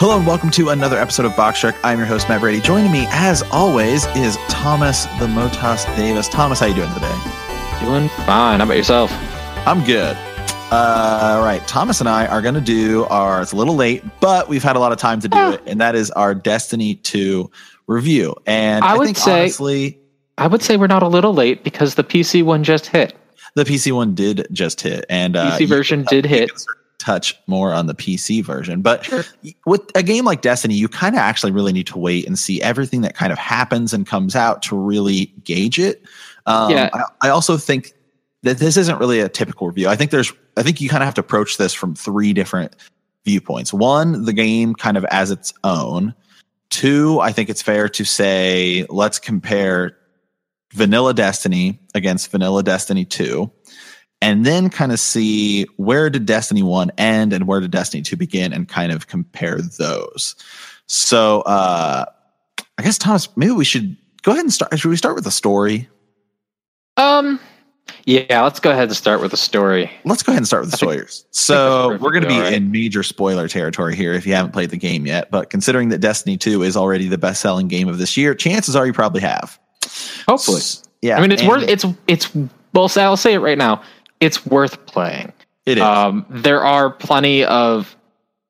Hello and welcome to another episode of Box Trek. I'm your host Matt Brady. Joining me, as always, is Thomas the Motas Davis. Thomas, how you doing today? Doing fine. How about yourself? I'm good. Uh, all right, Thomas and I are going to do our. It's a little late, but we've had a lot of time to do it, and that is our Destiny 2 review. And I, I would think say, honestly, I would say we're not a little late because the PC one just hit. the PC one did just hit, and uh, PC version did you hit. Can sort of Touch more on the PC version, but with a game like Destiny, you kind of actually really need to wait and see everything that kind of happens and comes out to really gauge it. Um, Yeah. I, I also think that this isn't really a typical review. I think there's, I think you kind of have to approach this from three different viewpoints. One, the game kind of as its own. Two, I think it's fair to say let's compare Vanilla Destiny against Vanilla Destiny 2 and then kind of see where did Destiny 1 end and where did Destiny 2 begin and kind of compare those. So uh I guess Thomas, maybe we should go ahead and start should we start with the story? Um, yeah, let's go ahead and start with the story. Let's go ahead and start with the I think- Sawyers. So we're going to be perfectly all right. in major spoiler territory here if you haven't played the game yet. But considering that Destiny 2 is already the best selling game of this year, chances are you probably have. Hopefully, S- Yeah. I mean it's and worth. It's it's. Well, I'll say it right now. It's worth playing. It is. Um, there are plenty of.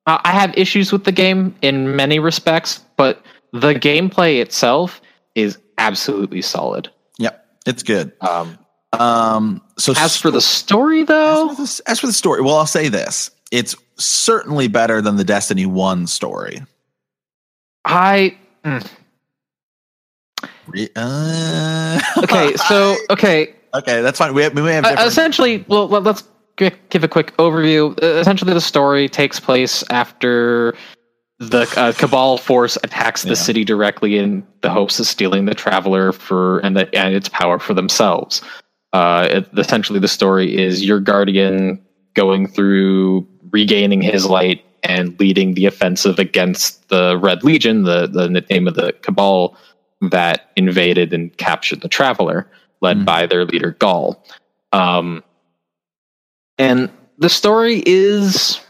I I have issues with the game in many respects, but the gameplay itself is absolutely solid. yep. It's good. Um, Um, so as for the story, though, as for, the, as for the story, well, I'll say this: it's certainly better than the Destiny One story. I mm, Re- Uh, okay. So okay, okay, that's fine. We, have, we may have Uh, essentially, well, let- let's give a quick overview. Uh, essentially, the story takes place after the uh, Cabal force attacks the Yeah. city directly in the hopes of stealing the Traveler for and, the, and its power for themselves. Uh, it, essentially, the story is your Guardian going through regaining his light and leading the offensive against the Red Legion, the the name of the Cabal that invaded and captured the Traveler, led Mhm. by their leader Gaul. Um, and the story is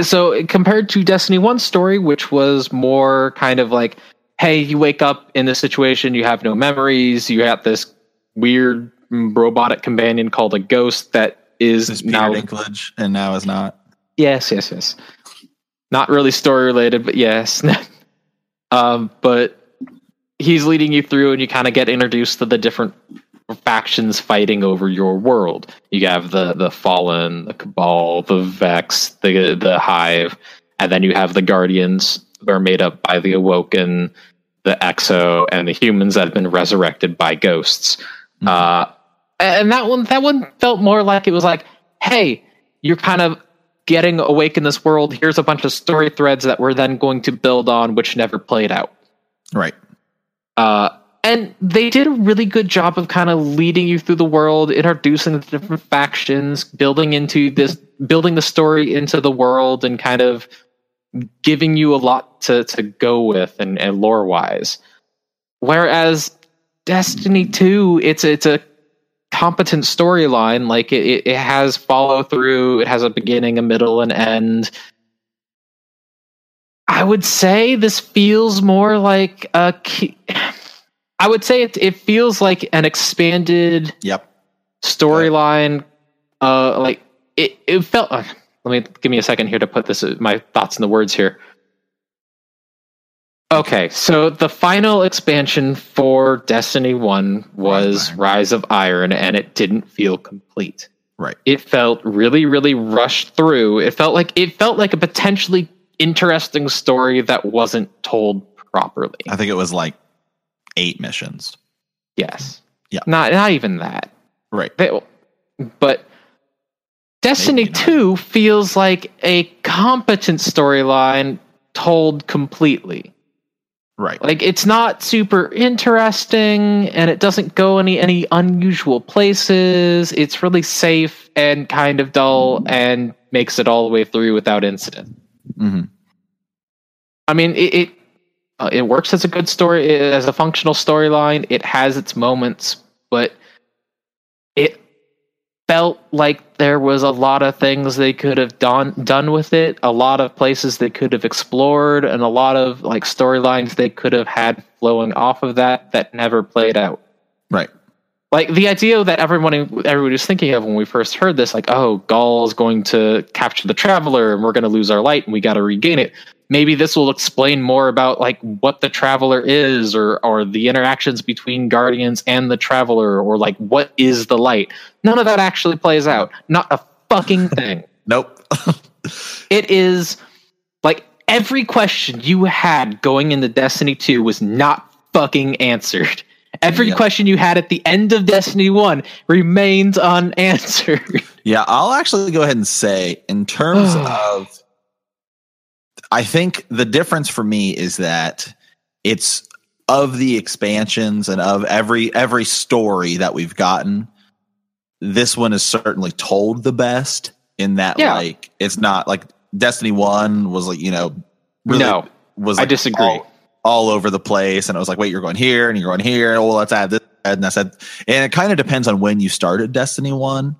so compared to Destiny 1 story, which was more kind of like, hey, you wake up in this situation, you have no memories, you have this weird mm, robotic companion called a ghost that is This now Dinklage, and now is not. Yes, yes, yes. Not really story related, but yes. um, but he's leading you through, and you kind of get introduced to the different factions fighting over your world. You have the the Fallen, the Cabal, the Vex, the the Hive, and then you have the Guardians, who are made up by the Awoken, the Exo, and the humans that have been resurrected by ghosts. Mhm. Uh, and that one, that one felt more like it was like, hey, you're kind of getting awake in this world. Here's a bunch of story threads that we're then going to build on, which never played out. Right. Uh, and they did a really good job of kind of leading you through the world, introducing the different factions, building into this, building the story into the world, and kind of giving you a lot to to go with and, and lore wise. Whereas Destiny Two, it's it's a competent storyline. Like it, it, it has follow through. It has a beginning, a middle, and end. I would say this feels more like a. key- I would say it, it feels like an expanded Yep. storyline. Uh, like it, it felt. Uh, let me give me a second here to put this uh, my thoughts in the words here. Okay, so the final expansion for Destiny One was Iron. Rise of Iron, and it didn't feel complete. Right. It felt really, really rushed through. It felt like it felt like a potentially interesting story that wasn't told properly. I think it was like eight missions. Yes. Yeah. Not not even that. Right. They- but Destiny 2 feels like a competent storyline told completely. Right. Like it's not super interesting and it doesn't go any any unusual places. It's really safe and kind of dull and makes it all the way through without incident. hmm I mean, it it, uh, it works as a good story, as a functional storyline. It has its moments, but it felt like there was a lot of things they could have done done with it. A lot of places they could have explored, and a lot of like storylines they could have had flowing off of that that never played out. Right. Like the idea that everyone everybody was thinking of when we first heard this, like, oh, Gaul is going to capture the traveler and we're going to lose our light and we got to regain it. Maybe this will explain more about like what the traveler is, or or the interactions between guardians and the traveler, or like what is the light. None of that actually plays out. Not a fucking thing. Nope. It is like every question you had going into Destiny 2 was not fucking answered. Every Yep. question you had at the end of Destiny 1 remains unanswered. Yeah, I'll actually go ahead and say, in terms of, I think the difference for me is that it's of the expansions and of every every story that we've gotten. This one is certainly told the best in that, Yeah. like, it's not like Destiny One was like, you know, really No, was I disagree. all, all over the place, and I was like, wait, you're going here and you're going here. Oh, let's add this, and I said, and it kind of depends on when you started Destiny One.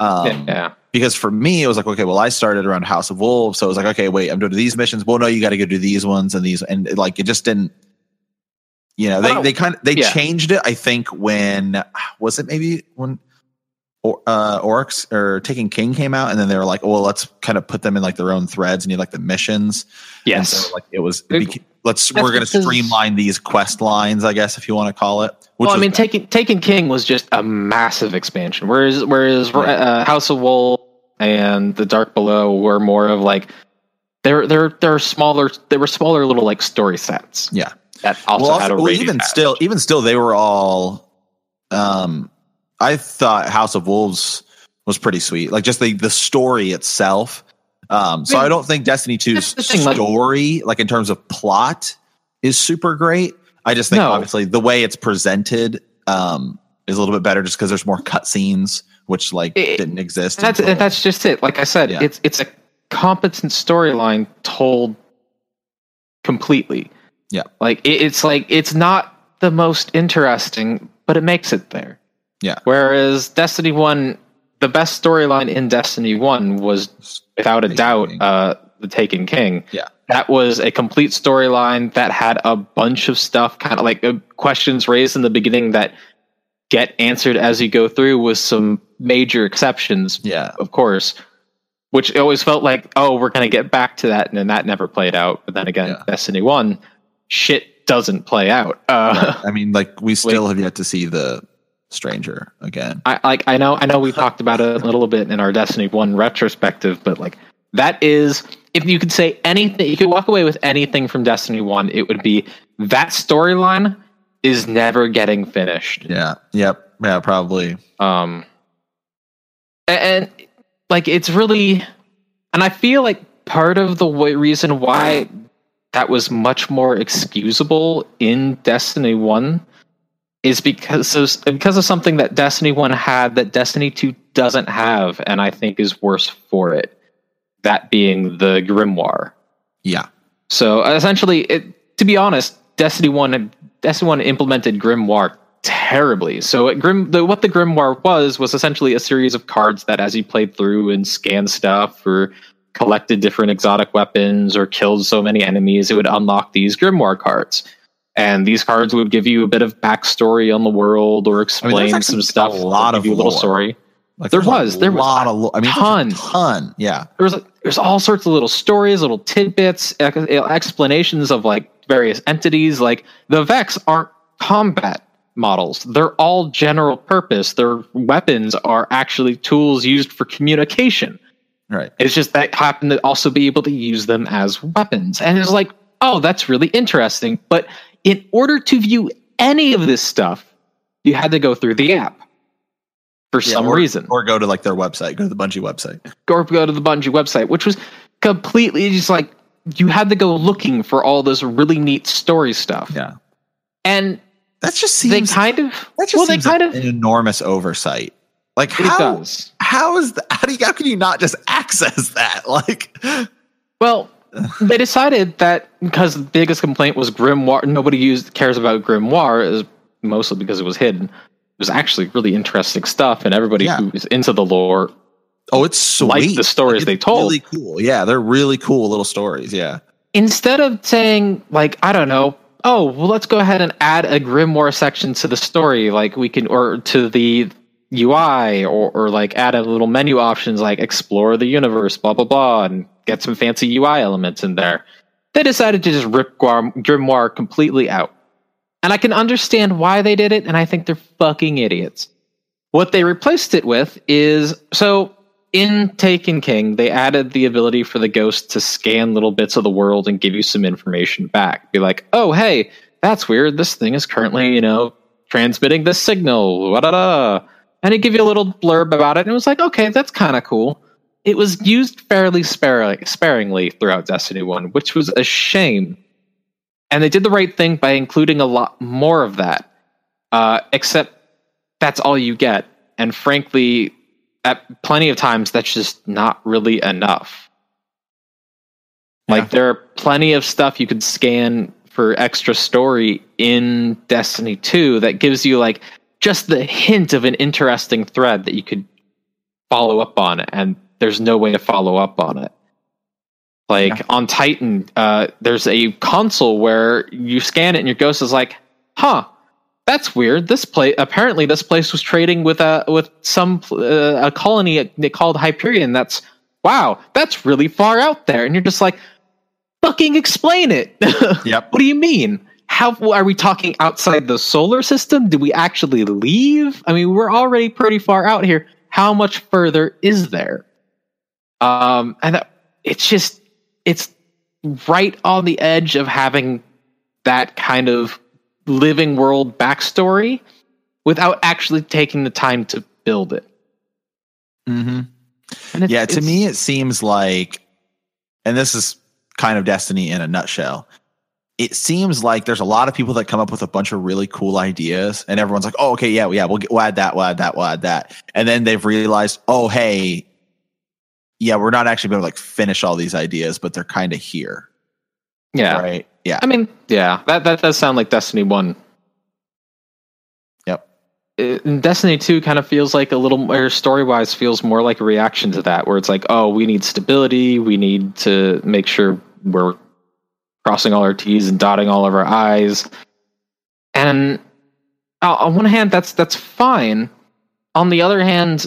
Um, yeah. because for me it was like okay well i started around house of wolves so it was like okay wait i'm doing these missions well no you got to go do these ones and these and it, like it just didn't you know they, Oh, they kind of they yeah. changed it i think when was it maybe when or uh orcs or Taken King came out and then they were like well let's kind of put them in like their own threads and you like the missions and Yes. so like it was it let's that's we're gonna streamline these quest lines i guess if you want to call it which well, I mean, bad. Taken Taken King was just a massive expansion, whereas whereas Right. uh, House of Wolf and the Dark Below were more of like they're they're they're smaller. They were smaller little like story sets yeah that also well, had a also- well, even still, even still, they were all. Um, I thought House of Wolves was pretty sweet. Like just the the story itself. Um, so I don't think Destiny 2's thing, story, like in terms of plot, is super great. I just think No. obviously the way it's presented um, is a little bit better, just because there's more cutscenes, which like It- didn't exist. And that's until- that's just it. Like I said, Yeah. it's it's a competent storyline told completely. Yeah. like it, it's like it's not the most interesting, but it makes it there. Yeah. Whereas Destiny One, the best storyline in Destiny One was without a Taken doubt uh, the Taken King. Yeah. That was a complete storyline that had a bunch of stuff, kind of like uh, questions raised in the beginning that get answered as you go through, with some major exceptions yeah, of course, which always felt like, oh, we're going to get back to that. And then that never played out. But then again, Yeah. Destiny 1, shit doesn't play out. Uh, I mean, like we still have yet to see the stranger again. I like I know I know we talked about it a little bit in our Destiny 1 retrospective, but like that is if you could say anything you could walk away with anything from Destiny 1, it would be that storyline is never getting finished. Yeah, yep, yeah, probably. um a- and, like it's really and i feel like part of the way, reason why that was much more excusable in destiny 1 is because of, because of something that destiny 1 had that destiny 2 doesn't have and i think is worse for it that being the grimoire Yeah, so essentially, it, to be honest, Destiny One, Destiny One implemented Grimoire terribly. So it, Grim, the, what the Grimoire was was essentially a series of cards that, as you played through and scanned stuff or collected different exotic weapons or killed so many enemies, it would unlock these Grimoire cards. And these cards would give you a bit of backstory on the world or explain actually some stuff. a lot of you a little story. like There was- there was lot a of. Lo- I mean, ton. ton. Yeah, there was there's all sorts of little stories, little tidbits, explanations of like various entities. Like the Vex aren't combat models; they're all general purpose. Their weapons are actually tools used for communication. right. It's just that happen to also be able to use them as weapons, and it's like oh, that's really interesting. But in order to view any of this stuff, you had to go through the app for Yeah, some or- reason. Or go to like their website, go to the Bungie website. or go to the Bungie website, which was completely just like you had to go looking for all this really neat story stuff. Yeah. And That just they seems kind of that just well, they seems kind like of an enormous oversight. Like how does. how is that, how do you how can you not just access that? Like Well, they decided that because the biggest complaint was grimoire. Nobody used cares about grimoire, is mostly because it was hidden. It was actually really interesting stuff, and everybody Yeah. who is into the lore oh it's sweet. The stories Like, they told. Really cool. Yeah, they're really cool little stories. Yeah. instead of saying like i don't know oh well let's go ahead and add a grimoire section to the story like we can or to the ui or, or like add a little menu options like explore the universe blah blah blah and get some fancy ui elements in there they decided to just rip grimoire completely out and i can understand why they did it and i think they're fucking idiots what they replaced it with is so in Taken King, they added the ability for the ghost to scan little bits of the world and give you some information back. Be like, oh, hey, that's weird. This thing is currently, you know, transmitting this signal. Wa-da-da. And it give you a little blurb about it. And it was like, okay, that's kind of cool. It was used fairly spar- sparingly throughout Destiny 1, which was a shame. And they did the right thing by including a lot more of that. Uh, except that's all you get. And frankly, at plenty of times that's just not really enough. Like Yeah. there are plenty of stuff you could scan for extra story in Destiny 2 that gives you like just the hint of an interesting thread that you could follow up on and there's no way to follow up on it. Like Yeah. on Titan, uh, there's a console where you scan it and your ghost is like, huh, that's weird. This place apparently this place was trading with a with some uh, a colony called Hyperion. That's wow, that's really far out there. And you're just like, fucking explain it. Yep. what do you mean? How are we talking outside the solar system? Do we actually leave? I mean, we're already pretty far out here. How much further is there? Um, and that, it's just it's right on the edge of having that kind of living world backstory without actually taking the time to build it. Mm-hmm. And it's, yeah to me it seems like and this is kind of destiny in a nutshell it seems like there's a lot of people that come up with a bunch of really cool ideas and everyone's like oh okay yeah yeah we'll, get, we'll add that we'll add that we'll add that and then they've realized oh hey yeah we're not actually going to like finish all these ideas but they're kind of here yeah. right yeah I mean, yeah, that that does sound like Destiny One. yep Uh, and Destiny 2 kind of feels like a little more story wise feels more like a reaction to that, where it's like, oh, we need stability, we need to make sure we're crossing all our T's and dotting all of our I's. And uh, on one hand, that's that's fine. On the other hand,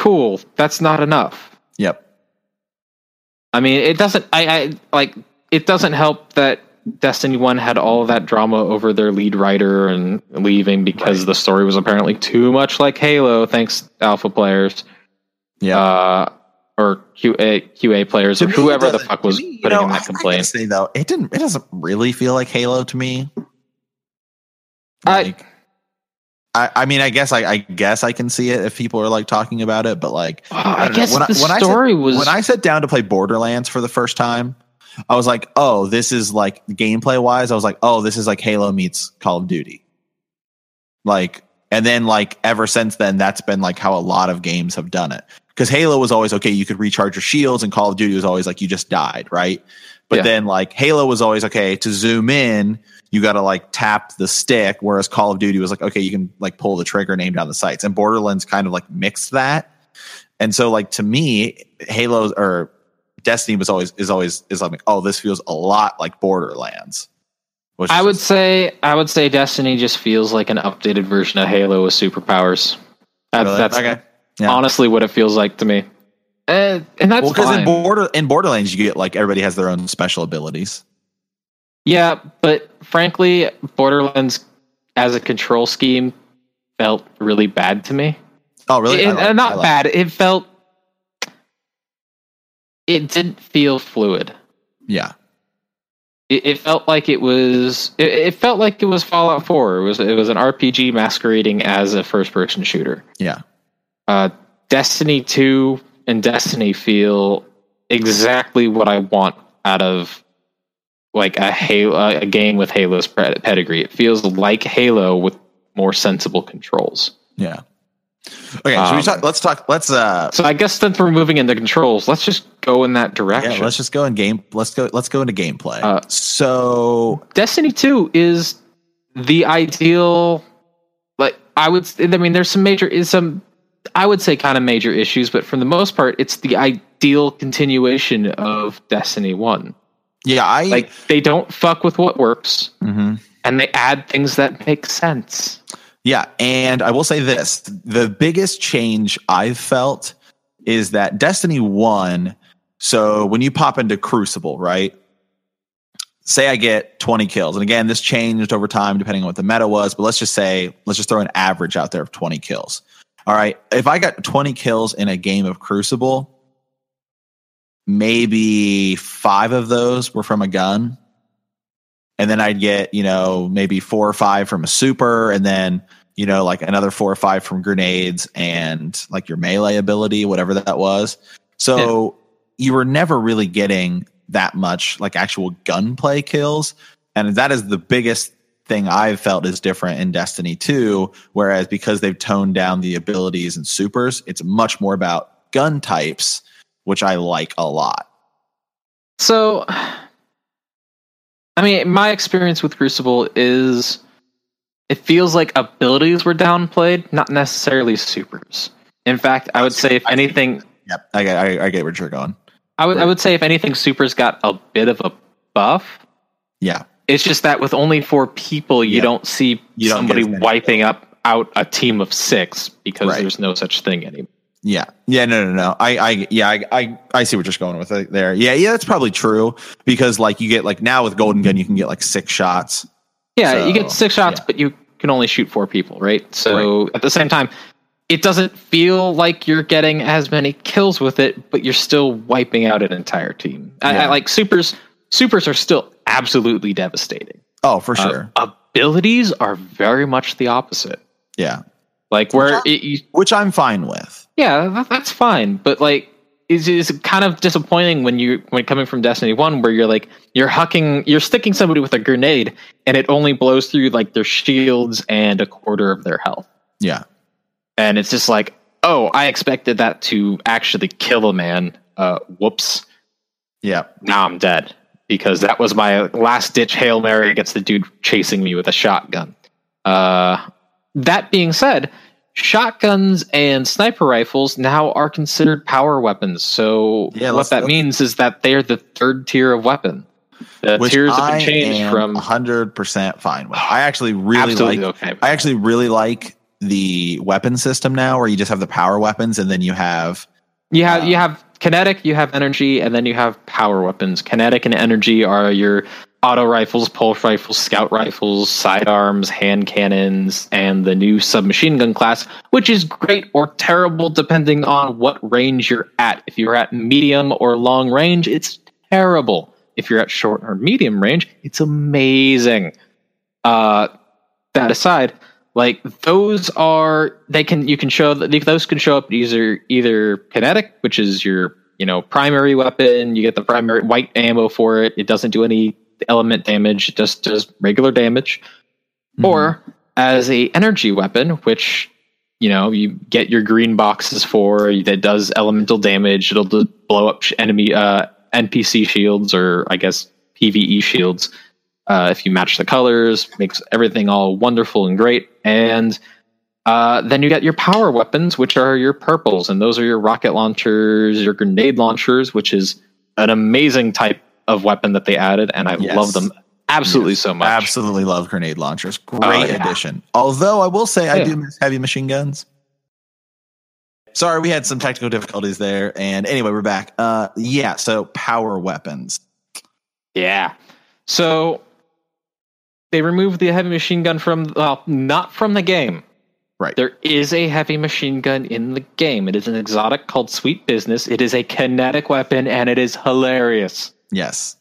cool, that's not enough. yep I mean, it doesn't. I, I like. It doesn't help that Destiny One had all of that drama over their lead writer and leaving because Right. the story was apparently too much like Halo. Thanks, alpha players, yeah uh, or QA QA players, To or whoever the fuck was me, putting know, in I- that I complaint. say though it didn't it doesn't really feel like halo to me Like, I, I mean, I guess I, I guess I can see it if people are like talking about it, but like, Oh, I, don't guess When I- the when I said- story was. when I sat down to play Borderlands for the first time, I was like, oh, this is like gameplay wise. I was like, oh, this is like Halo meets Call of Duty. Like, and then like ever since then, that's been like how a lot of games have done it. Because Halo was always okay, you could recharge your shields, and Call of Duty was always like you just died, right? But Yeah. then like Halo was always okay to zoom in, you got to like tap the stick, whereas Call of Duty was like okay, you can like pull the trigger and aim down the sights, and Borderlands kind of like mixed that. And so like to me, Halo or Destiny was always is always is like oh, this feels a lot like Borderlands. I would say I would say Destiny just feels like an updated version of Halo with superpowers. That, Really? That's Okay. Yeah. honestly what it feels like to me. Uh, and that's because fine. in border in Borderlands, you get like everybody has their own special abilities. Yeah, but frankly, Borderlands as a control scheme felt really bad to me. Oh, really? It- like- uh, not like- bad. It felt it didn't feel fluid. Yeah. It, it felt like it was. It, it, felt like it was Fallout Four. It was. It was an RPG masquerading as a first-person shooter. Yeah. Uh, Destiny Two and Destiny feel exactly what I want out of like a Halo, a game with Halo's pedigree. It feels like Halo with more sensible controls. Yeah. Okay, um, we talk, let's talk. Let's. uh So I guess since we're moving into controls, let's just go in that direction. Yeah, let's just go in game. Let's go. Let's go into gameplay. Uh, so Destiny Two is the ideal. Like I would. I mean, there's some major is some. I would say kind of major issues, but for the most part, it's the ideal continuation of Destiny One. Yeah, I like they don't fuck with what works, mm-hmm. and they add things that make sense. Yeah, and I will say this: the biggest change I've felt is that Destiny One. So when you pop into Crucible, right? Say I get 20 kills, and again, this changed over time depending on what the meta was. But let's just say, let's just throw an average out there of 20 kills. All right, if I got 20 kills in a game of Crucible, maybe five of those were from a gun. And then I'd get, you know, maybe four or five from a super, and then, you know, like another four or five from grenades and like your melee ability, whatever that was. So yeah. you were never really getting that much like actual gunplay kills. And that is the biggest thing I've felt is different in Destiny 2. Whereas because they've toned down the abilities and supers, it's much more about gun types which I like a lot. So, I mean, my experience with Crucible is it feels like abilities were downplayed, not necessarily supers. In fact, I would say if anything, yep, I, I, I get where you're going. I would I would say if anything, supers got a bit of a buff. Yeah, it's just that with only four people, you yep. don't see you somebody don't wiping up out a team of six because right. there's no such thing anymore. Yeah. Yeah. No, no, no. I, I, yeah, I, I, I see what you're just going with there. Yeah. Yeah. That's probably true because like you get like now with Golden Gun, you can get like six shots. Yeah. So, you get six shots, yeah. but you can only shoot four people, right? So right. at the same time, it doesn't feel like you're getting as many kills with it, but you're still wiping out an entire team. Yeah. I, I, like supers, supers are still absolutely devastating. Oh, for uh, sure. Uh, abilities are very much the opposite. Yeah. Like where which, it, you, which I'm fine with. Yeah, that, that's fine. But like, is is kind of disappointing when you when coming from Destiny One, where you're like you're hucking, you're sticking somebody with a grenade, and it only blows through like their shields and a quarter of their health. Yeah, and it's just like, oh, I expected that to actually kill a man. Uh, whoops. Yeah. Now I'm dead because that was my last ditch hail mary against the dude chasing me with a shotgun. Uh, that being said, shotguns and sniper rifles now are considered power weapons. So yeah, what that means is that they're the third tier of weapon. The Which tiers have been changed from 100% fine with. I actually really like okay I actually really like the weapon system now where you just have the power weapons and then you have you have uh, you have kinetic, you have energy, and then you have power weapons. Kinetic and energy are your auto rifles, pulse rifles, scout rifles, sidearms, hand cannons, and the new submachine gun class, which is great or terrible depending on what range you're at. If you're at medium or long range, it's terrible. If you're at short or medium range, it's amazing. Uh, that aside, like those are they can you can show those can show up either either kinetic, which is your you know primary weapon. You get the primary white ammo for it. It doesn't do any element damage, just does regular damage, mm-hmm. or as a energy weapon, which you know you get your green boxes for that does elemental damage. It'll blow up enemy uh, NPC shields or I guess PVE shields. Uh, if you match the colors, makes everything all wonderful and great. And uh, then you get your power weapons, which are your purples, and those are your rocket launchers, your grenade launchers, which is an amazing type of weapon that they added, and I yes. love them absolutely yes. so much. Absolutely love grenade launchers. Great oh, yeah. addition. Although I will say I do miss heavy machine guns. Sorry, we had some technical difficulties there. And anyway, we're back. Uh yeah, so power weapons. Yeah. So they removed the heavy machine gun from well, not from the game, Right. There is a heavy machine gun in the game. It is an exotic called Sweet Business. It is a kinetic weapon and it is hilarious. Yes.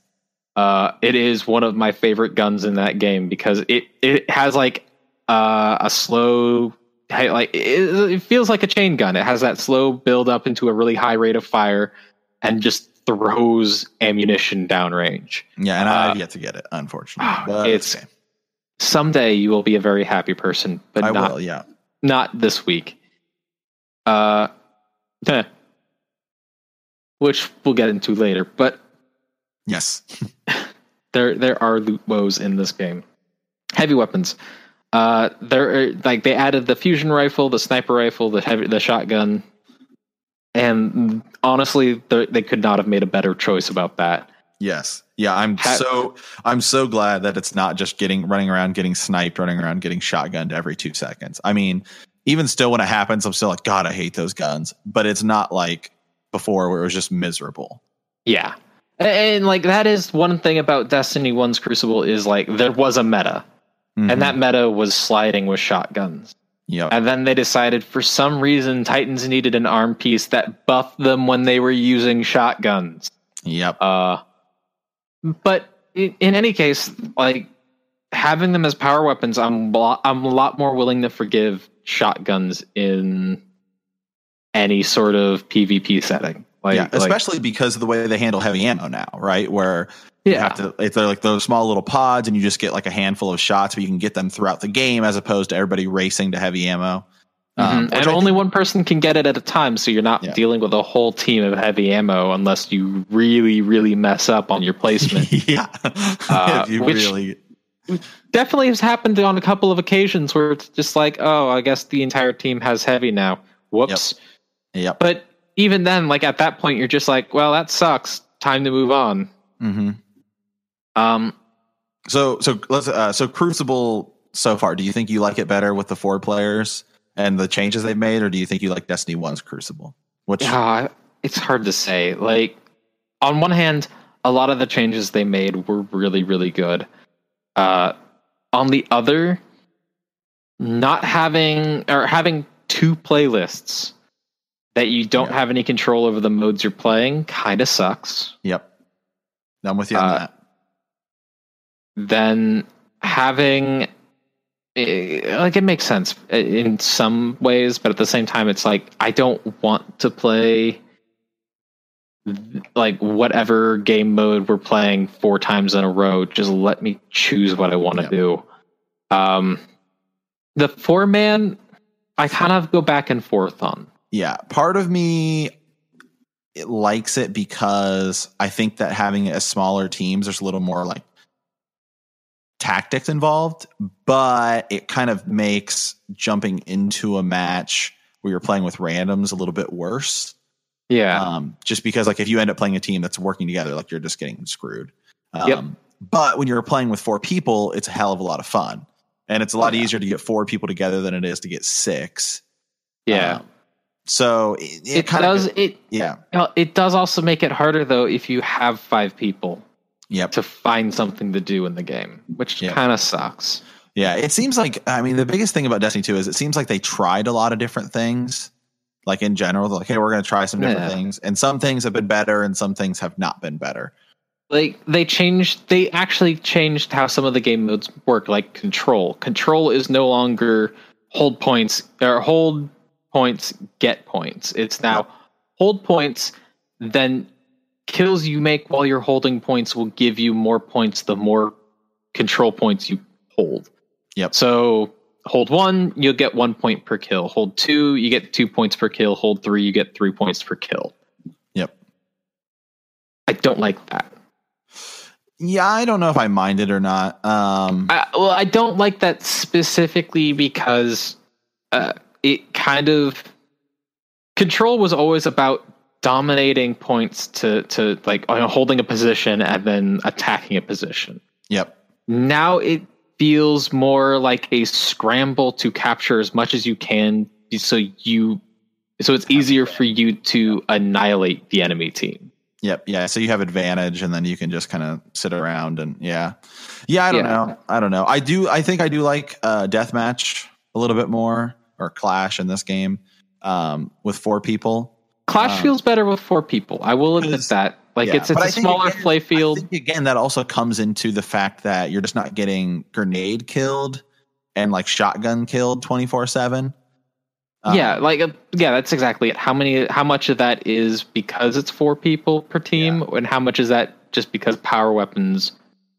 Uh, it is one of my favorite guns in that game because it it has like uh, a slow like it, it feels like a chain gun. It has that slow build up into a really high rate of fire and just throws ammunition downrange. Yeah, and I've Uh, yet to get it, unfortunately. But it's- okay. Someday you will be a very happy person, but I not will. Yeah. not this week. Uh, which we'll get into later. But Yes. there there are loot woes in this game. Heavy weapons. Uh, there are, like they added the fusion rifle, the sniper rifle, the heavy the shotgun, and honestly, they they could not have made a better choice about that. Yes. Yeah, I'm Ha- so I'm so glad that it's not just getting running around getting sniped, running around getting shotgunned every 2 seconds. I mean, even still when it happens, I'm still like god, I hate those guns, but it's not like before where it was just miserable. Yeah, and, like that is one thing about Destiny One's Crucible is like there was a meta, Mhm. and that meta was sliding with shotguns. Yep. And then they decided for some reason Titans needed an arm piece that buffed them when they were using shotguns. Yep. Uh, but in, in any case, like having them as power weapons, I'm a lot, I'm a lot more willing to forgive shotguns in any sort of PvP setting. Like, yeah, like- especially because of the way they handle heavy ammo now, right? Where you yeah, have to it's they're like those small little pods and you just get like a handful of shots but you can get them throughout the game as opposed to everybody racing to heavy ammo. Mhm. Um, and I only think- one person can get it at a time, so you're not Yeah. dealing with a whole team of heavy ammo unless you really, really mess up on your placement. yeah. Uh, you which- really definitely has happened on a couple of occasions where it's just like, oh, I guess the entire team has heavy now. Whoops. Yep. But even then, like at that point, you're just like, well, that sucks. Time to move on. hmm Um, So so let's uh, so Crucible so far. Do you think you like it better with the four players and the changes they've made, or do you think you like Destiny One's Crucible? Which yeah, it's hard to say. Like, on one hand, a lot of the changes they made were really, really good. Uh, on the other, not having or having two playlists that you don't Yeah. have any control over the modes you're playing kind of sucks. Yep. I'm with you on Uh, that. then having eh, like it makes sense in some ways but at the same time it's like i don't want to play like whatever game mode we're playing four times in a row just let me choose what i want to Yep. do um the four man i kind of go back and forth on Yeah, part of me it likes it because I think that having it as smaller teams, there's a little more like tactics involved, but it kind of makes jumping into a match where you're playing with randoms a little bit worse. yeah Um, just because like if you end up playing a team that's working together, like you're just getting screwed. Um, Yep. But when you're playing with four people, it's a hell of a lot of fun, and it's a lot Oh, yeah. easier to get four people together than it is to get six. yeah Um, so it, it, it does it yeah. Well, it does also make it harder though if you have five people Yep. to find something to do in the game, which Yeah. kind of sucks. Yeah. It seems like I mean the biggest thing about Destiny 2 is it seems like they tried a lot of different things. Like in general, like, hey, we're gonna try some different Yeah. things. And some things have been better and some things have not been better. Like they changed, they actually changed how some of the game modes work. Like control, control is no longer hold points or hold points, get points. It's now hold points, then kills you make while you're holding points will give you more points the more control points you hold. Yep. So hold one, you'll get one point per kill. Hold two, you get two points per kill. Hold three, you get three points per kill. Yep. I don't like that. Yeah, I don't know if I mind it or not. Um I, well, I don't like that specifically because uh, it kind of control was always about dominating points to to like uh, holding a position and then attacking a position. Yep. Now it feels more like a scramble to capture as much as you can, so you so it's easier for you to annihilate the enemy team. Yep. Yeah. So you have advantage and then you can just kind of sit around and yeah. Yeah, I don't Yeah. know. I don't know. I do I think I do like uh deathmatch a little bit more. Or Clash in this game um, with four people. Clash Um, feels better with four people. I will admit that. Like Yeah, it's it's a smaller again- play I field. think, again, that also comes into the fact that you're just not getting grenade killed and like shotgun killed twenty four seven. yeah, like uh, yeah, that's exactly it. How many? How much of that is because it's four people per team, and how much is that just because power weapons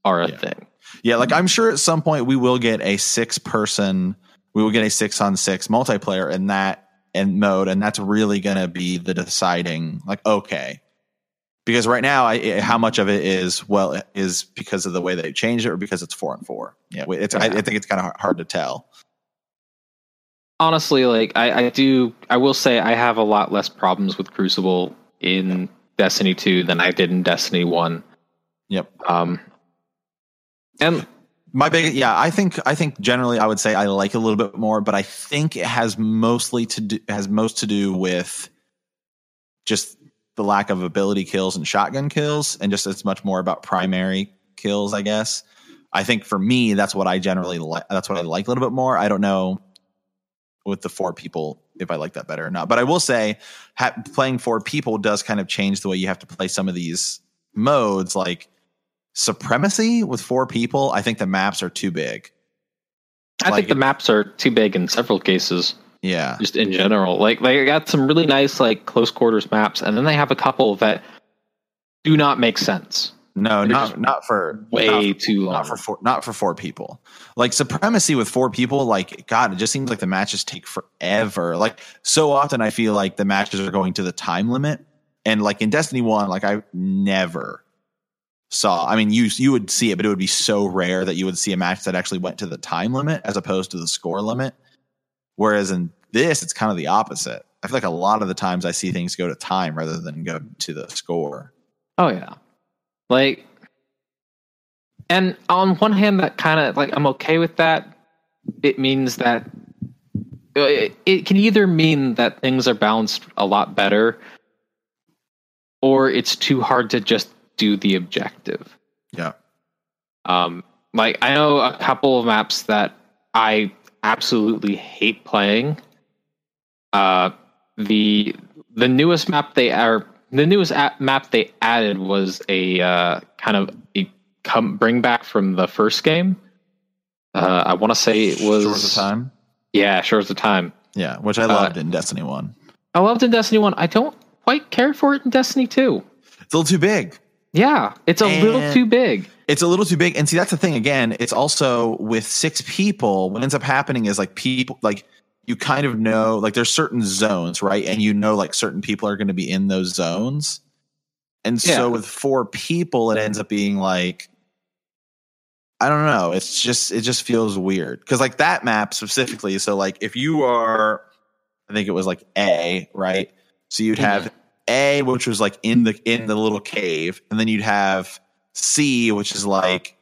are a Yeah. thing? Yeah, like I'm sure at some point we will get a six person, we will get a six on six multiplayer in that in mode, and that's really going to be the deciding. Like, okay, because right now, I, how much of it is well is because of the way they changed it, or because it's four and four. Yeah, it's I, I think it's kind of hard to tell. honestly, like I, I do, I will say I have a lot less problems with Crucible in Destiny 2 than I did in Destiny 1. Yep. Um, and My big yeah, I think I think generally I would say I like it a little bit more, but I think it has mostly to do has most to do with just the lack of ability kills and shotgun kills, and just it's much more about primary kills, I guess. I think for me, that's what I generally like. That's what I like a little bit more. I don't know with the four people if I like that better or not, but I will say ha- playing four people does kind of change the way you have to play some of these modes, like supremacy with four people. I think the maps are too big. I Like think the maps are too big in several cases, Yeah, just in general. Like they got some really nice like close quarters maps, and then they have a couple that do not make sense. no, They're not not for Way not, too long. not for four, not for four people. Like supremacy with four people, like God, it just seems like the matches take forever. Like so often, I feel like the matches are going to the time limit, and like in Destiny One, like I never saw. I mean, you you would see it, but it would be so rare that you would see a match that actually went to the time limit as opposed to the score limit. Whereas in this, it's kind of the opposite. I feel like a lot of the times I see things go to time rather than go to the score. Oh yeah. Like and on one hand that kind of like I'm okay with that. It means that uh, it, it can either mean that things are balanced a lot better or it's too hard to just do the objective. Yeah. Um like I know a couple of maps that I absolutely hate playing. Uh the the newest map they are the newest map they added was a uh, kind of a come bring back from the first game. Uh, I want to say it was Shores of time. Yeah, Shores of Time. Yeah, which I loved in Destiny One. I loved in Destiny One. I don't quite care for it in Destiny Two. It's a little too big. Yeah, it's a little too big. It's a little too big. And see, that's the thing. Again, it's also with six people. What ends up happening is like people, like you kind of know, like there's certain zones, right? And you know, like certain people are going to be in those zones. And Yeah. so with four people, it ends up being like, I don't know. It's just, it just feels weird. Cause like that map specifically. So like if you are, I think it was like A, right? So you'd mm-hmm. have A, which was like in the, in the little cave. And then you'd have C, which is like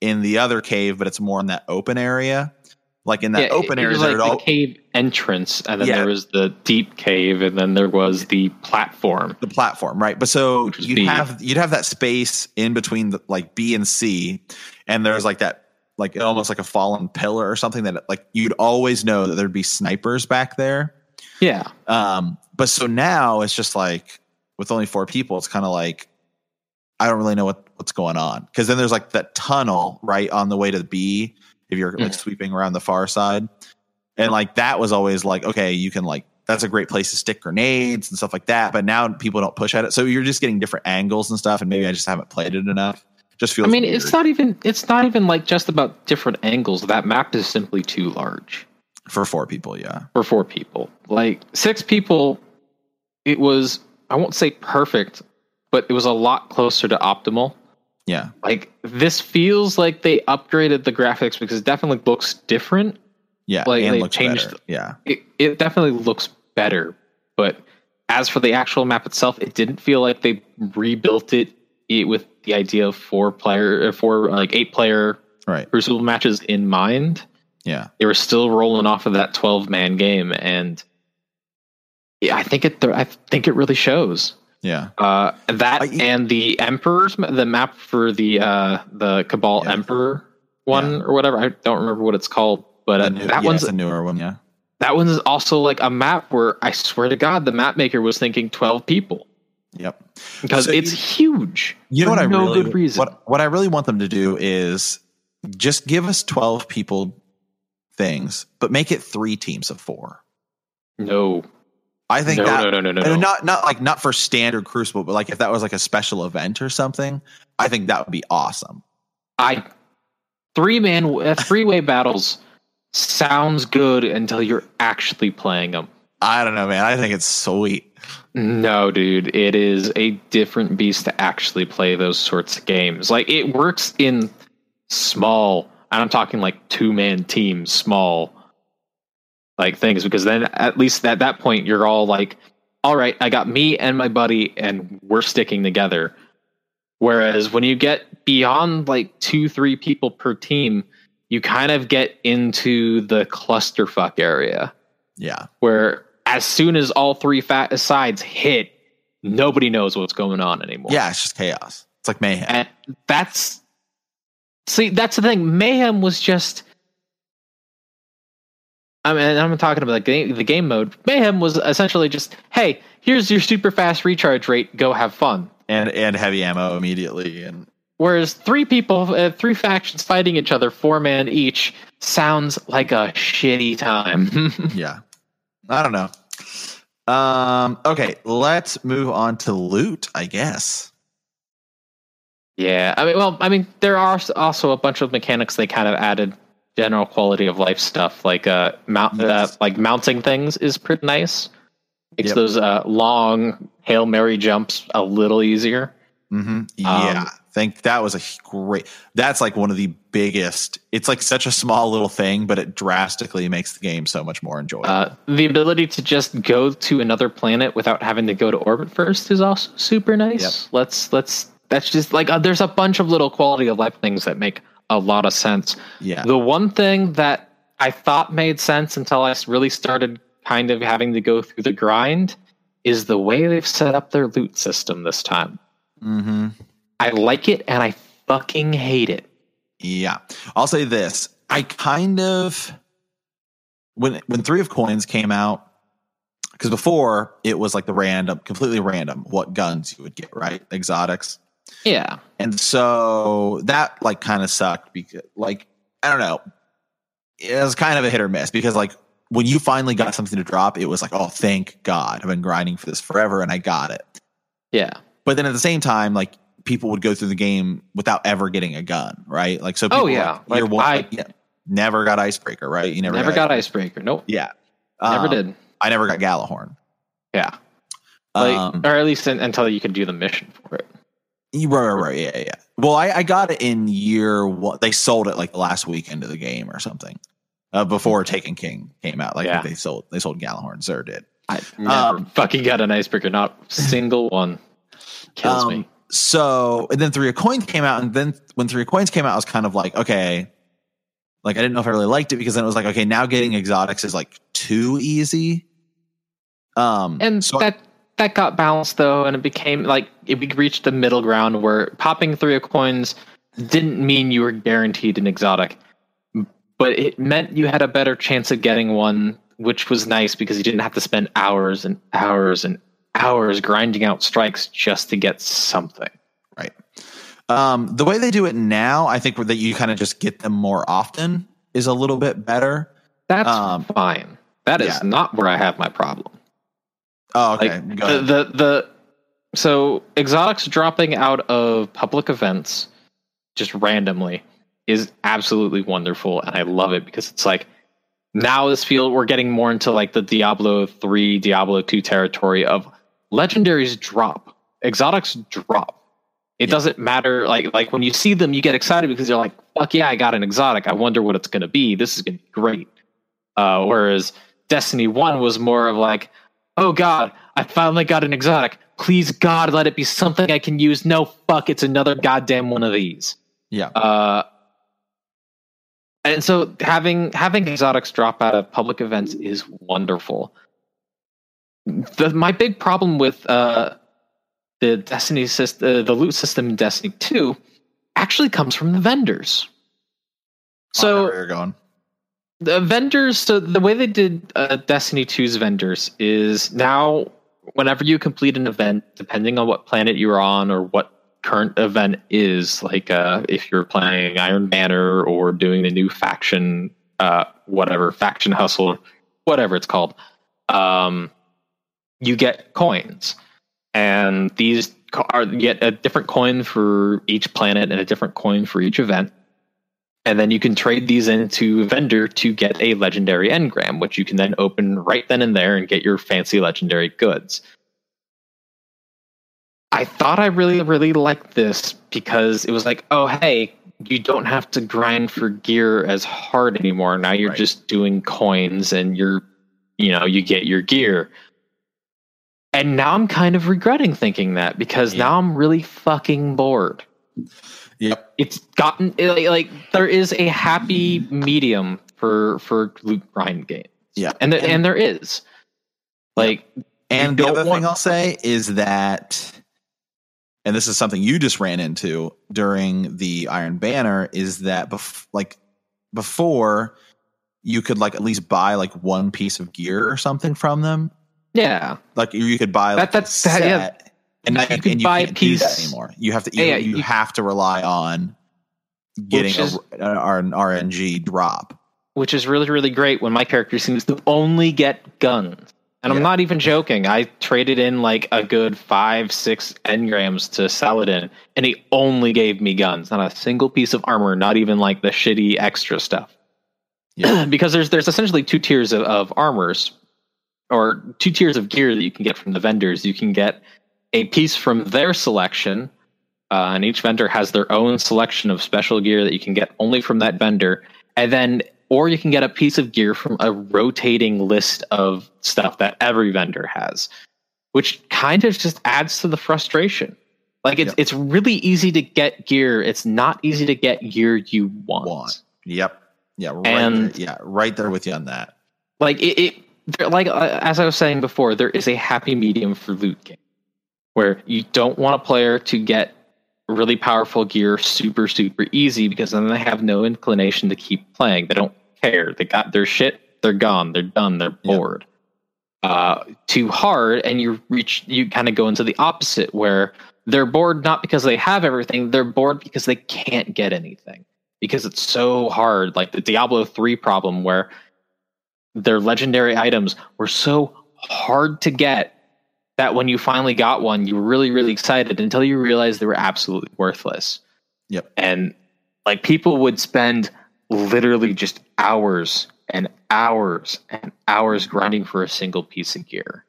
in the other cave, but it's more in that open area. Like in that yeah, open it, it area, was like there'd the all, cave entrance, and then Yeah. there was the deep cave, and then there was the platform. the platform, right? But so you'd B. have you'd have that space in between the, like B and C, and there's like that like almost like a fallen pillar or something that like you'd always know that there'd be snipers back there. Yeah, Um, but so now it's just like with only four people, it's kind of like I don't really know what what's going on because then there's like that tunnel right on the way to the B if you're like Mhm. sweeping around the far side, and like that was always like okay, you can like that's a great place to stick grenades and stuff like that. But now people don't push at it, so you're just getting different angles and stuff. And maybe I just haven't played it enough. Just feels. I mean, weird it's not even it's not even like just about different angles. That map is simply too large for four people. Yeah, for four people. Like six people, it was I won't say perfect, but it was a lot closer to optimal. yeah, Like this feels like they upgraded the graphics because it definitely looks different. yeah. Like, and they changed- better. Yeah, It it definitely looks better, but as for the actual map itself, it didn't feel like they rebuilt it, it with the idea of four player, or four like eight player right. Crucible matches in mind. Yeah, They were still rolling off of that twelve man game, and yeah, I think it. I think it really shows. yeah. Uh, that I- and the Emperor's the map for the uh, the Cabal Yeah. Emperor one or whatever. I don't remember what it's called, but uh, new- that yeah, one's a newer one. Yeah, that one's also like a map where I swear to God, the map maker was thinking 12 people Yep. because So it's you- huge. You know what I really good reason. what what I really want them to do is just give us twelve people things, but make it three teams of four. no, I think no, that no, no, no, no, no. not not like not for standard Crucible, but like if that was like a special event or something, I think that would be awesome. I three man uh, three way battles sounds good until you're actually playing them. I don't know, man. I think it's sweet. No, dude, it is a different beast to actually play those sorts of games. Like it works in small, and I'm talking like two man teams, small like things, because then at least at that point you're all like, all right, I got me and my buddy, and we're sticking together. Whereas when you get beyond like two, three people per team, you kind of get into the clusterfuck area Yeah. where as soon as all three fa- sides hit, nobody knows what's going on anymore. Yeah, it's just chaos. It's like mayhem. and that's see, that's the thing. Mayhem was just. I mean, I'm talking about the game, the game mode. Mayhem was essentially just, hey, here's your super fast recharge rate. Go have fun. and and heavy ammo immediately and Whereas three people, uh, three factions fighting each other, four man each, sounds like a shitty time. yeah. I don't know. Um okay, let's move on to loot, I guess. Yeah, I mean, well, I mean, there are also a bunch of mechanics they kind of added general quality of life stuff, like uh, mount, uh Yes. like mounting things is pretty nice. Makes Yep. those uh, long hail mary jumps a little easier. Mm-hmm. Um, Yeah, I think that was a great. That's like one of the biggest. It's like such a small little thing, but it drastically makes the game so much more enjoyable. Uh, the ability to just go to another planet without having to go to orbit first is also super nice. Yep. Let's let's that's just like uh, there's a bunch of little quality of life things that make a lot of sense. yeah, The one thing that I thought made sense until I really started kind of having to go through the grind is the way they've set up their loot system this time. mm-hmm. I like it and I fucking hate it. yeah. I'll say this: I kind of when when Three of Coins came out, because before it was like the random, completely random, what guns you would get, right? Exotics. Yeah. And so that like kind of sucked because like I don't know. It was kind of a hit or miss because like when you finally got something to drop, it was like, oh thank God. I've been grinding for this forever and I got it. Yeah. But then at the same time, like people would go through the game without ever getting a gun, right? Like so people Oh, yeah. like, Like, one, I- like, yeah, never got icebreaker, right? You never, Never, got icebreaker. Nope. Yeah. Never Um, did. I never got Gjallarhorn. Yeah. Like, Um, or at least in, until you could do the mission for it. Right, right, right. Yeah, yeah. Well, I, I got it in year one. They sold it like the last weekend of the game or something. Uh, before Taken King came out, like Yeah. they sold they sold Gjallarhorn. Zer did. I never Um, fucking got an icebreaker. Not single one. Kills Um, me. So and then Three of Coins came out, and then when Three of Coins came out, I was kind of like, okay, like I didn't know if I really liked it because then it was like, okay, now getting exotics is like too easy. Um, and so that that got balanced though and it became like it we reached the middle ground where popping three of coins didn't mean you were guaranteed an exotic but it meant you had a better chance of getting one which was nice because you didn't have to spend hours and hours and hours grinding out strikes just to get something Right. Um, the way they do it now, I think that you kind of just get them more often is a little bit better. that's Um, fine That is yeah. not where i have my problem Oh, okay. like the, the the so exotics dropping out of public events just randomly is absolutely wonderful and i love it because it's like now this field we're getting more into like the diablo 3 diablo 2 territory of legendaries drop. Exotics drop. It Yeah. doesn't matter like like when you see them you get excited because you're like fuck yeah i got an exotic. I wonder what it's going to be. This is going to be great. Uh, whereas destiny 1 was more of like oh god i finally got an exotic. Please god let it be something i can use. No fuck it's another goddamn one of these. Yeah. uh and so having having exotics drop out of public events is wonderful. The, my big problem with uh the destiny system uh, the loot system in destiny 2 actually comes from the vendors. So where you're going. The vendors so the way they did uh, destiny 2's vendors is now whenever you complete an event depending on what planet you're on or what current event is like uh, if you're playing iron banner or doing the new faction uh, whatever faction hustle whatever it's called um, you get coins. And these are get a different coin for each planet and a different coin for each event and then you can trade these into vendor to get a legendary engram, which you can then open right then and there and get your fancy legendary goods. I thought I really, really liked this because it was like, oh, hey, you don't have to grind for gear as hard anymore. Now you're right. just doing coins and you're, you know, you get your gear. And now I'm kind of regretting thinking that because yeah. now I'm really fucking bored. Yep. It's gotten like, there is a happy medium for for loot grind games. Yeah. And the, and, and there is. Like and the other want, thing I'll say is that and this is something you just ran into during the Iron Banner is that bef- like before you could like at least buy like one piece of gear or something from them. Yeah. Like you could buy like that, that's that, yeah and, now you, can buy a piece anymore. You have to you, yeah, you, you, have to rely on getting is, a, an RNG drop, which is really really great. When my character seems to only get guns, and yeah. I'm not even joking. I traded in like a good five six engrams to Saladin, and he only gave me guns, not a single piece of armor, not even like the shitty extra stuff. Yeah. because there's there's essentially two tiers of, of armors or two tiers of gear that you can get from the vendors. You can get a piece from their selection, uh, and each vendor has their own selection of special gear that you can get only from that vendor, and then or you can get a piece of gear from a rotating list of stuff that every vendor has, which kind of just adds to the frustration. Like it's yep. it's really easy to get gear. It's not easy to get gear you want. want. Yep. Yeah. Right and there. yeah, right there with you on that. Like it, it like uh, as I was saying before, there is a happy medium for loot games where you don't want a player to get really powerful gear super super easy because then they have no inclination to keep playing. They don't care. They got their shit. They're gone. They're done. They're bored. Yep. Uh, too hard, and you reach. You kind of go into the opposite where they're bored not because they have everything. They're bored because they can't get anything because it's so hard. Like the Diablo three problem where their legendary items were so hard to get that when you finally got one, you were really, really excited until you realized they were absolutely worthless. Yep. And like people would spend literally just hours and hours and hours grinding for a single piece of gear.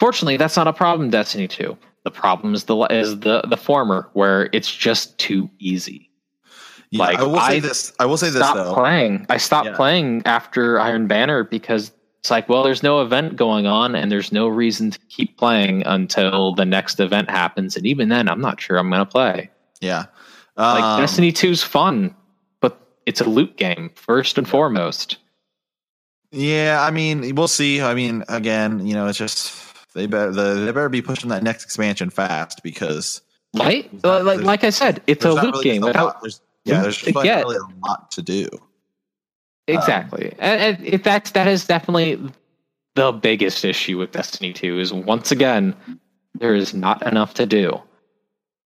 Fortunately, that's not a problem Destiny 2. The problem is the is the the former where it's just too easy. Yeah, like I will say I this I will say this though. playing. I stopped yeah. playing after Iron Banner because it's like, well, there's no event going on, and there's no reason to keep playing until the next event happens. And even then, I'm not sure I'm going to play. Yeah. Um, like Destiny 2's fun, but it's a loot game first and foremost. Yeah, I mean, we'll see. I mean, again, you know, it's just they better they better be pushing that next expansion fast because right, like like I said, it's a loot really game. Without, there's, yeah, there's really a lot to do. Exactly, um, and, and that's that is definitely the biggest issue with Destiny Two. Is once again there is not enough to do.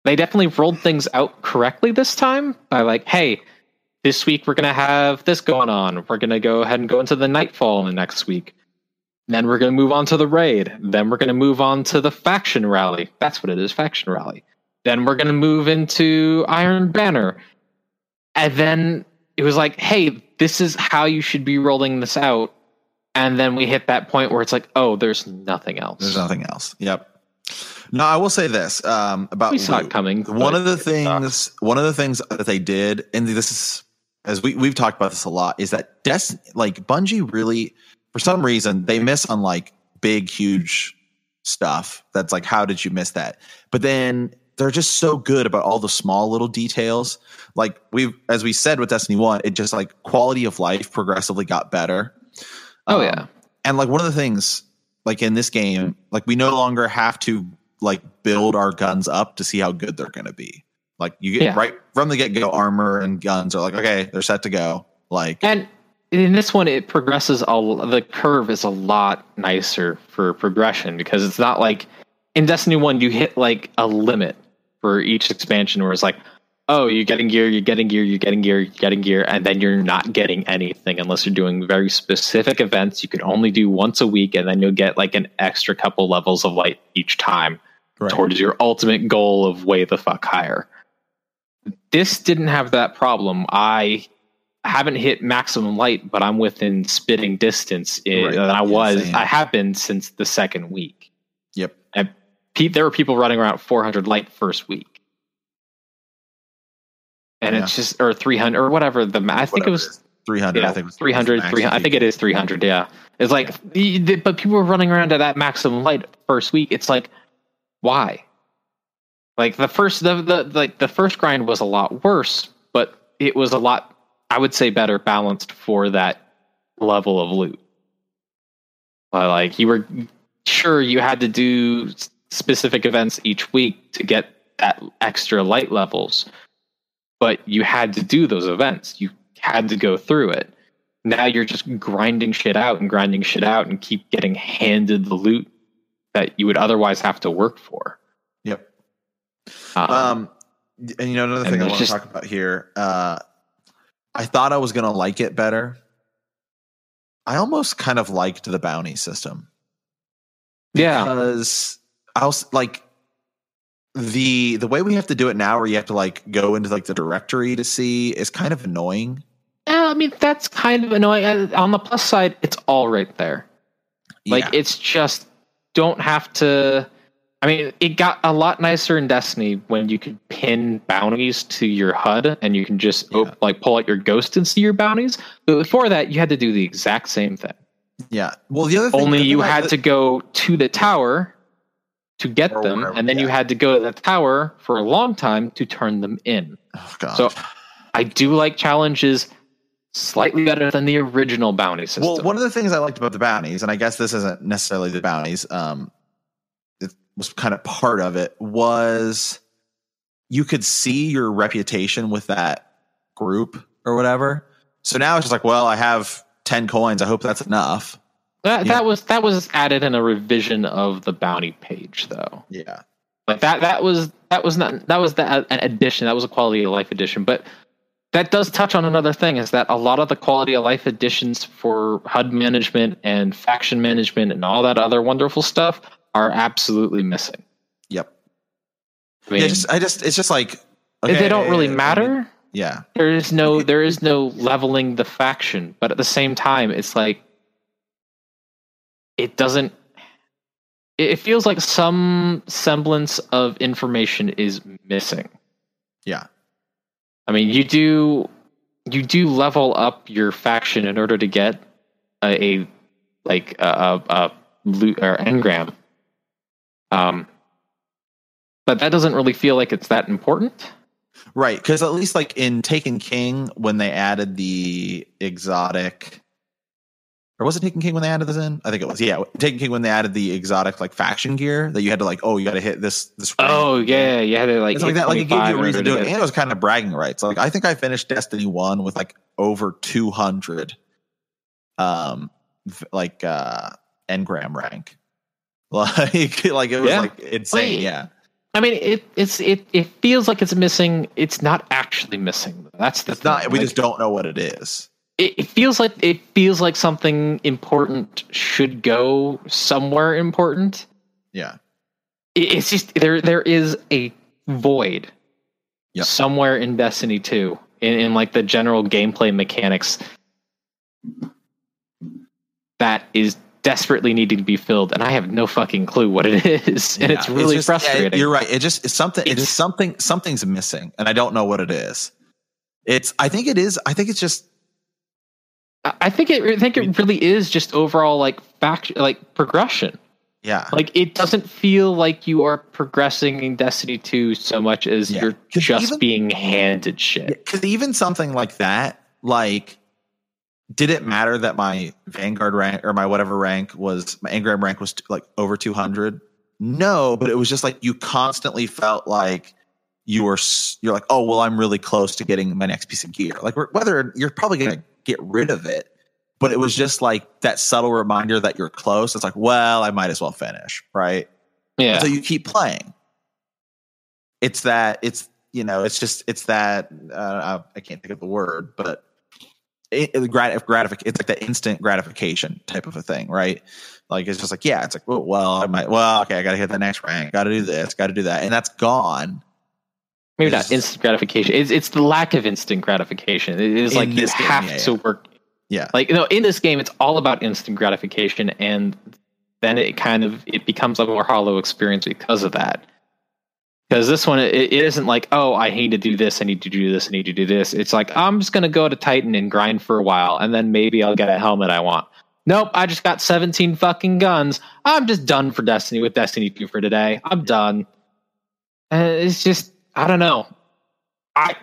They definitely rolled things out correctly this time by like, hey, this week we're gonna have this going on. We're gonna go ahead and go into the Nightfall in the next week. Then we're gonna move on to the raid. Then we're gonna move on to the faction rally. That's what it is, faction rally. Then we're gonna move into Iron Banner. And then it was like, hey, this is how you should be rolling this out. And then we hit that point where it's like, oh, there's nothing else. There's nothing else. Yep. No, I will say this um, about we saw it coming. One of the things, one of the things that they did, and this is as we we've talked about this a lot, is that Des like Bungie really, for some reason, they miss on like big, huge stuff. That's like, how did you miss that? But then they're just so good about all the small little details like we as we said with Destiny 1, it just like quality of life progressively got better. Oh um, yeah. And like one of the things like in this game, like we no longer have to like build our guns up to see how good they're going to be. Like you get yeah. right from the get go armor and guns are like okay, they're set to go. Like And in this one it progresses all the curve is a lot nicer for progression because it's not like in Destiny 1 you hit like a limit for each expansion where it's like oh you're getting gear you're getting gear you're getting gear you're getting gear and then you're not getting anything unless you're doing very specific events you can only do once a week and then you'll get like an extra couple levels of light each time Right. towards your ultimate goal of way the fuck higher this didn't have that problem i haven't hit maximum light but i'm within spitting distance in, Right. than i was i have been since the second week Yep. and pe- there were people running around 400 light first week. And Yeah. it's just or 300 or whatever the i think it was 300. yeah, I think was 300, was 300 I think it is 300 yeah. It's like the, but people were running around at that maximum light first week. It's like why? Like the first the, the like the first grind was a lot worse but it was a lot i would say better balanced for that level of loot. But, like you were sure you had to do specific events each week to get that extra light levels but you had to do those events you had to go through it now you're just grinding shit out and grinding shit out and keep getting handed the loot that you would otherwise have to work for Yep. um, Um, and you know another thing I want just- to talk about here. Uh, I thought I was going to like it better. I almost kind of liked the bounty system yeah because I was like the the way we have to do it now, where you have to like go into like the directory to see, is kind of annoying. Yeah, I mean that's kind of annoying. On the plus side, it's all right there. Like Yeah. it's just don't have to. I mean, it got a lot nicer in Destiny when you could pin bounties to your HUD and you can just op- like pull out your ghost and see your bounties. But before that, you had to do the exact same thing. yeah. Well, the other thing, Only the you had to go to the tower to get Or them, wherever, and then you had to go to the tower for a long time to turn them in. Oh god. So I do like challenges slightly better than the original bounty system. Well, one of the things I liked about the bounties, and I guess this isn't necessarily the bounties, um, it was kind of part of it, was you could see your reputation with that group or whatever. So now it's just like, well, I have 10 coins. I hope that's enough. That, Yeah. that was that was added in a revision of the bounty page, though. Yeah. Like that that was that was not that was the, uh, an addition. That was a quality of life addition. But that does touch on another thing: is that a lot of the quality of life additions for HUD management and faction management and all that other wonderful stuff are absolutely missing. Yep. I mean, yeah. Just, I just, it's just like, they don't really matter. yeah. there is no there is no leveling the faction but at the same time it's like it doesn't it feels like some semblance of information is missing. Yeah. i mean you do you do level up your faction in order to get a, a like a, a, a loot or engram. Um but that doesn't really feel like it's that important. Right, because at least like in Taken King, when they added the exotic, or was it Taken King when they added this in? I think it was. Yeah, Taken King when they added the exotic like faction gear that you had to like, oh, you got to hit this this. rank. oh yeah you had to like like that. Like it gave you a reason to do it, and it was kind of bragging rights. Like I think I finished Destiny One with like over two hundred, um, like uh, engram rank. Like, like it was Yeah. like insane. Wait. Yeah. I mean, it it's it it feels like it's missing. It's not actually missing. That's the It's not. We Like, just don't know what it is. It, it feels like it feels like something important should go somewhere important. Yeah. It, it's just there. There is a void Yep. somewhere in Destiny Two, in, in like the general gameplay mechanics that is desperately needing to be filled, and I have no fucking clue what it is, and Yeah, it's really just- yeah, frustrating. you're right. It just it's something. It's, It's- just something. Something's missing, and I don't know what it is. It's. I think it is. I think it's just. I think it. I think it really is just overall like fact, like progression. Yeah. Like it doesn't feel like you are progressing in Destiny Two so much as Yeah. you're just even- being handed shit. Because even something like that, like, did it matter that my Vanguard rank or my whatever rank was my engram rank was like over two hundred? No, but it was just like you constantly felt like you were. You're like, oh well, I'm really close to getting my next piece of gear. Like whether you're probably gonna get rid of it, but it was just like that subtle reminder that you're close. It's like, well, I might as well finish, right? Yeah. So you keep playing. It's that it's you know it's just it's that uh, I can't think of the word, but it, it grat- gratific- It's like that instant gratification type of a thing, right? Like it's just like yeah, it's like well, well I might well okay, I got to hit the next rank, got to do this, got to do that, and that's gone. Maybe It's not instant gratification. It's it's the lack of instant gratification. It is like you game, have yeah, to yeah. work. Yeah, Like you know, in this game, it's all about instant gratification, and then it kind of it becomes a more hollow experience because of that. Because this one, it, it isn't like, oh, I need to do this, I need to do this, I need to do this. It's like I'm just gonna go to Titan and grind for a while, and then maybe I'll get a helmet I want. Nope, I just got 17 fucking guns. I'm just done for Destiny with Destiny 2 for today. I'm done. And it's just, I don't know. I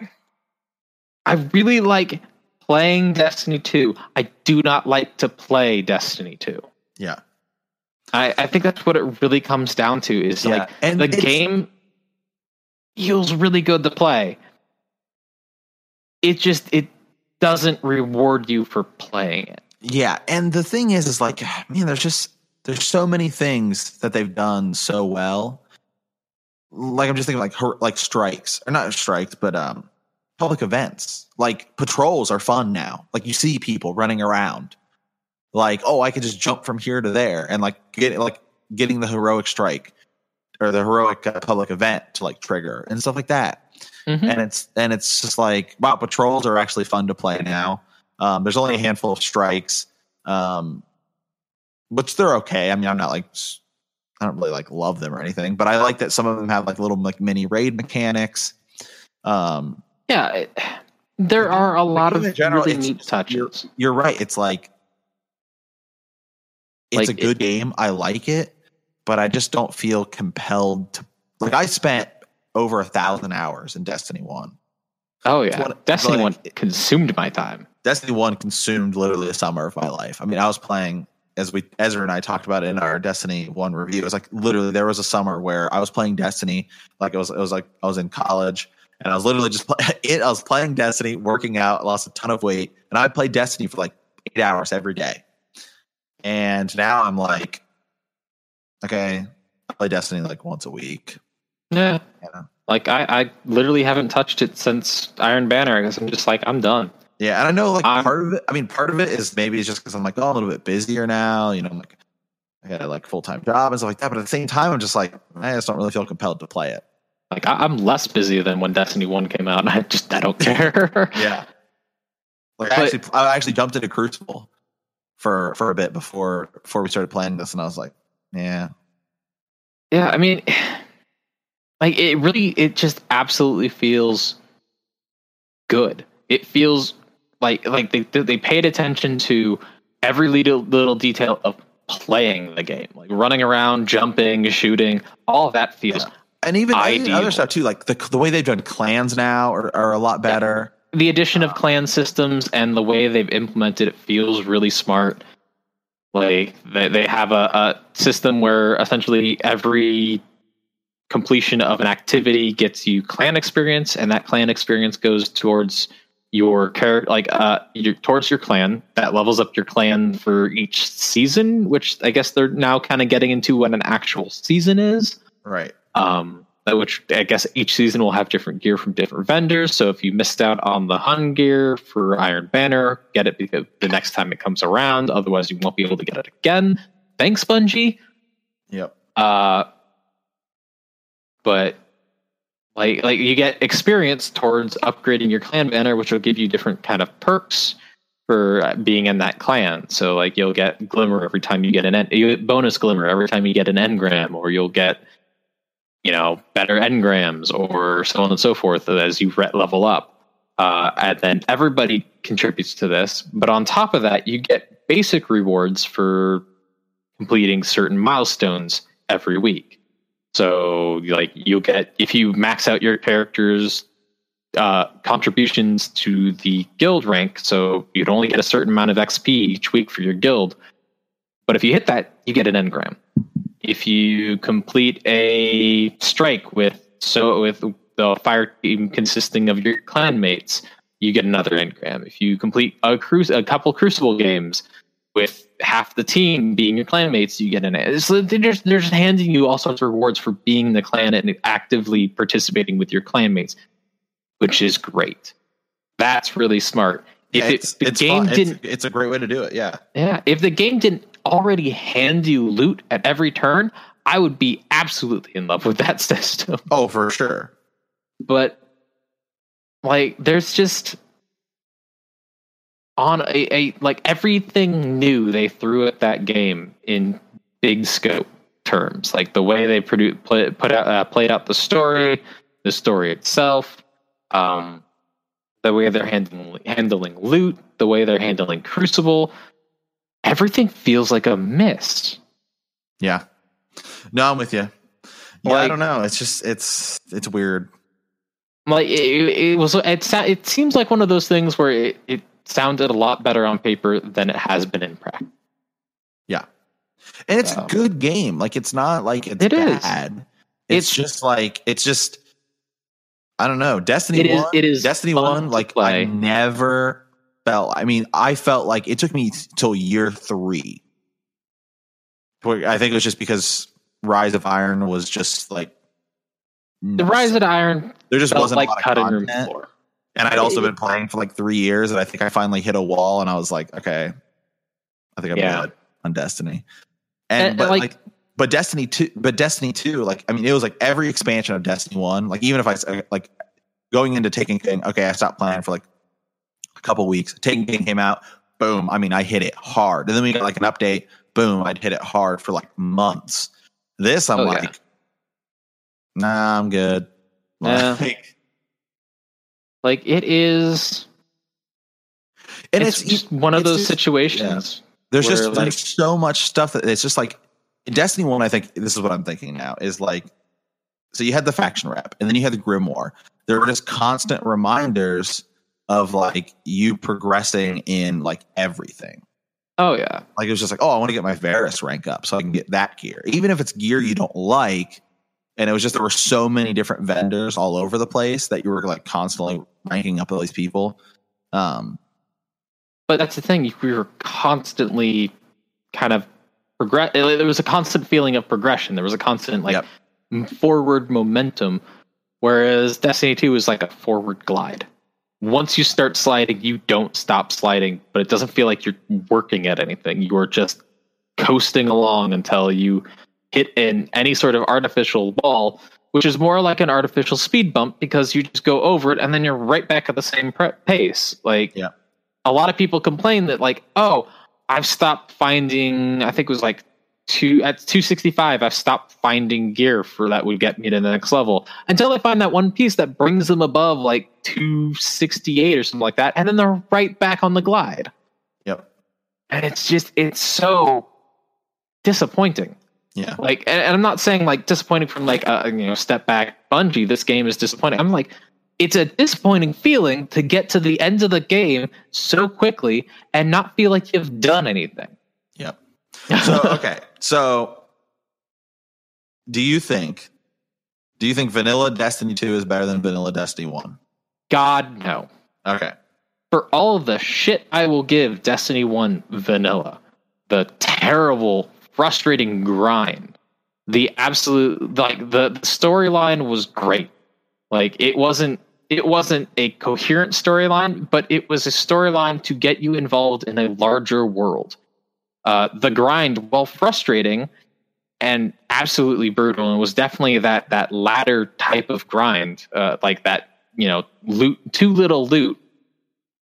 I really like playing Destiny 2. I do not like to play Destiny 2. yeah, I, I think that's what it really comes down to is Yeah, like and the game feels really good to play. It just it doesn't reward you for playing it. yeah. And the thing is, is like man, there's just there's so many things that they've done so well. Like I'm just thinking like her, like strikes or not strikes, but um public events. Like patrols are fun now. Like you see people running around. Like, oh, I could just jump from here to there and like get like getting the heroic strike or the heroic uh, public event to like trigger and stuff like that. Mhm. And it's and it's just like wow, patrols are actually fun to play now. Um, there's only a handful of strikes, um, which they're okay. I mean, I'm not like I don't really like love them or anything, but I like that some of them have like little like mini raid mechanics. Um, Yeah, it, there are a lot of general, really it's- neat touches. you're right. It's like it's Like, a good game. I like it, but I just don't feel compelled to. Like I spent over a thousand hours in Destiny One. Oh yeah, what- Destiny like- one consumed my time. Destiny One consumed literally a summer of my life. I mean, I was playing as we Ezra and I talked about it in our Destiny One review. It was like literally there was a summer where I was playing Destiny. Like it was it was like I was in college and I was literally just play, it. I was playing Destiny, working out, lost a ton of weight, and I played Destiny for like eight hours every day. And now I'm like, okay, I play Destiny like once a week. Yeah, Yeah. like I, I literally haven't touched it since Iron Banner because I'm just like I'm done. Yeah, and I know like I'm- part of it. I mean, part of it is maybe it's just because I'm like, oh, I'm a little bit busier now. You know, I'm like I got a like full time job and stuff like that. But at the same time, I'm just like, I just don't really feel compelled to play it. Like I, I'm less busy than when Destiny one came out, and I just I don't care. Yeah, like I actually, I actually jumped into Crucible for for a bit before before we started playing this, and I was like, yeah, Yeah, I mean, like it really, it just absolutely feels good. It feels like like they they paid attention to every little little detail of playing the game, like running around, jumping, shooting. All of that feels and even Ideal. other stuff too. Like the the way they've done clans now are, are a lot better. the addition of clan systems and the way they've implemented it feels really smart. Like they, they have a, a system where essentially every completion of an activity gets you clan experience, and that clan experience goes towards your character, like uh, your, towards your clan. That levels up your clan for each season, which I guess they're now kind of getting into what an actual season is Right. um, which I guess each season will have different gear from different vendors. So if you missed out on the Hun gear for Iron Banner, get it because the next time it comes around. Otherwise, you won't be able to get it again. Thanks, Bungie. Yep. Uh, but like like you get experience towards upgrading your clan banner, which will give you different kind of perks for uh, being in that clan. So like you'll get glimmer every time you get an en- you get bonus glimmer every time you get an engram, or you'll get you know better engrams, or so on and so forth as you level up. Uh, and then everybody contributes to this, but on top of that, you get basic rewards for completing certain milestones every week. So, like, you'll get if you max out your character's uh, contributions to the guild rank, so you'd only get a certain amount of XP each week for your guild. But if you hit that, you get an engram. If you complete a strike with so with the fire team consisting of your clan mates, you get another engram. If you complete a a couple Crucible games with half the team being your clanmates, you get an. So they're just, they're just handing you all sorts of rewards for being the clan and actively participating with your clanmates, which is great. That's really smart. If Yeah, it, the it's game fun. didn't, It's, it's a great way to do it. Yeah. yeah, if the game didn't already hand you loot at every turn, I would be absolutely in love with that system. Oh, for sure. but like there's just on a, a like everything new they threw at that game in big scope terms like the way they produce play, put out uh, played out the story the story itself um the way they're handling handling loot the way they're handling crucible everything feels like a miss Yeah. No, I'm with you. Yeah, I don't know. It's just it's it's weird. like it, it was it, it seems like one of those things where it, it sounded a lot better on paper than it has been in practice Yeah. And it's Um, a good game. Like it's not like it's It is. bad. It's, It's- just like it's just I don't know. Destiny It is- 1, it is Destiny 1 like play. I never felt I mean, I felt like it took me till year 3. I think it was just because Rise of Iron was just like the rise of Iron there just wasn't like a lot of cutting room floor And I'd also been playing for like three years, and I think I finally hit a wall, and I was like, okay, I think I'm Yeah. good on Destiny. And, And- but like- like, but Destiny two, but Destiny two, like I mean, it was like every expansion of Destiny one. Like even if I uh, like going into Taken King, okay, I stopped playing for like a couple weeks. Taken King came out, boom. I mean, I hit it hard, and then we got like an update, boom. I'd hit it hard for like months. This, I'm Oh, yeah. like, nah, I'm good. Yeah. Like, like it is and it's, it's, just one of it's those just- situations There's just like- there's so much stuff that it's just like in Destiny One. I think this is what I'm thinking now is like so you had the faction rep and then you had the grimoire. There were just constant reminders of like you progressing in like everything. oh yeah Like it was just like, oh, I want to get my Varus rank up so I can get that gear, even if it's gear you don't like. And it was just there were so many different vendors all over the place that you were like constantly ranking up all these people. Um, but that's the thing we were constantly kind of progress there was a constant feeling of progression there was a constant like Yep. forward momentum whereas destiny 2 is like a forward glide once you start sliding you don't stop sliding but it doesn't feel like you're working at anything you're just coasting along until you hit in any sort of artificial wall which is more like an artificial speed bump because you just go over it and then you're right back at the same pace like Yeah. a lot of people complain that like oh i've stopped finding i think it was like two at 265 i've stopped finding gear for that would get me to the next level until i find that one piece that brings them above like 268 or something like that and then they're right back on the glide yep. and it's just it's so disappointing Yeah. like and, and i'm not saying like disappointing from like a you know step back Bungie. this game is disappointing i'm like it's a disappointing feeling to get to the end of the game so quickly and not feel like you've done anything Yep. So okay. So do you think do you think vanilla Destiny 2 is better than vanilla Destiny 1? god no Okay. for all of the shit i will give destiny 1 vanilla the terrible frustrating grind. The absolute like the, the storyline was great. Like it wasn't it wasn't a coherent storyline but it was a storyline to get you involved in a larger world. Uh, the grind while frustrating and absolutely brutal and was definitely that that latter type of grind uh, like that you know loot too little loot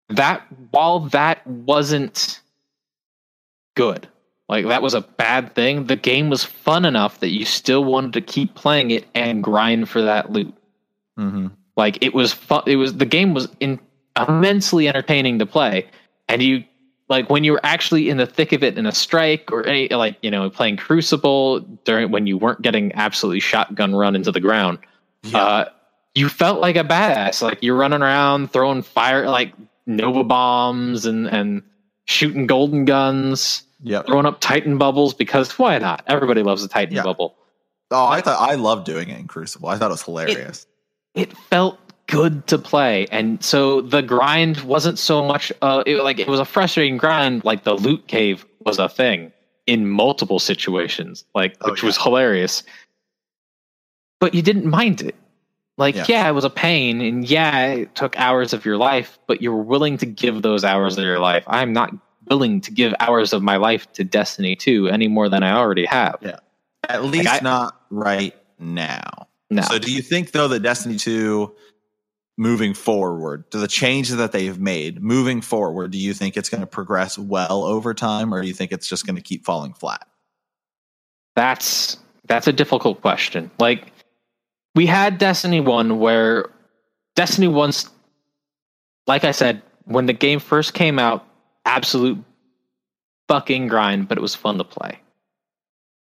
that while that wasn't good like that was a bad thing the game was fun enough that you still wanted to keep playing it and grind for that loot Mm-hmm. like it was fun it was the game was in, immensely entertaining to play and you like when you were actually in the thick of it in a strike or any like you know playing crucible during when you weren't getting absolutely shotgun run into the ground Yeah. uh, you felt like a badass. Like you're running around throwing fire, like Nova bombs and and shooting golden guns, yep. throwing up Titan bubbles because why not? Everybody loves a Titan Yeah. bubble. Oh, I thought I loved doing it in Crucible. I thought it was hilarious. It felt good to play, and so the grind wasn't so much. Uh, it, like it was a frustrating grind. Like the loot cave was a thing in multiple situations, like Oh, which yeah. was hilarious. But you didn't mind it. Like, Yeah. yeah. it was a pain, and yeah, it took hours of your life, but you were willing to give those hours of your life. I'm not willing to give hours of my life to Destiny 2 any more than I already have. Yeah. At least I- not right now. No. So do you think though that Destiny 2 moving forward, to the changes that they've made moving forward, do you think it's going to progress well over time or do you think it's just going to keep falling flat? That's that's a difficult question. Like we had Destiny 1 where Destiny 1's like I said, when the game first came out, absolute fucking grind, but it was fun to play.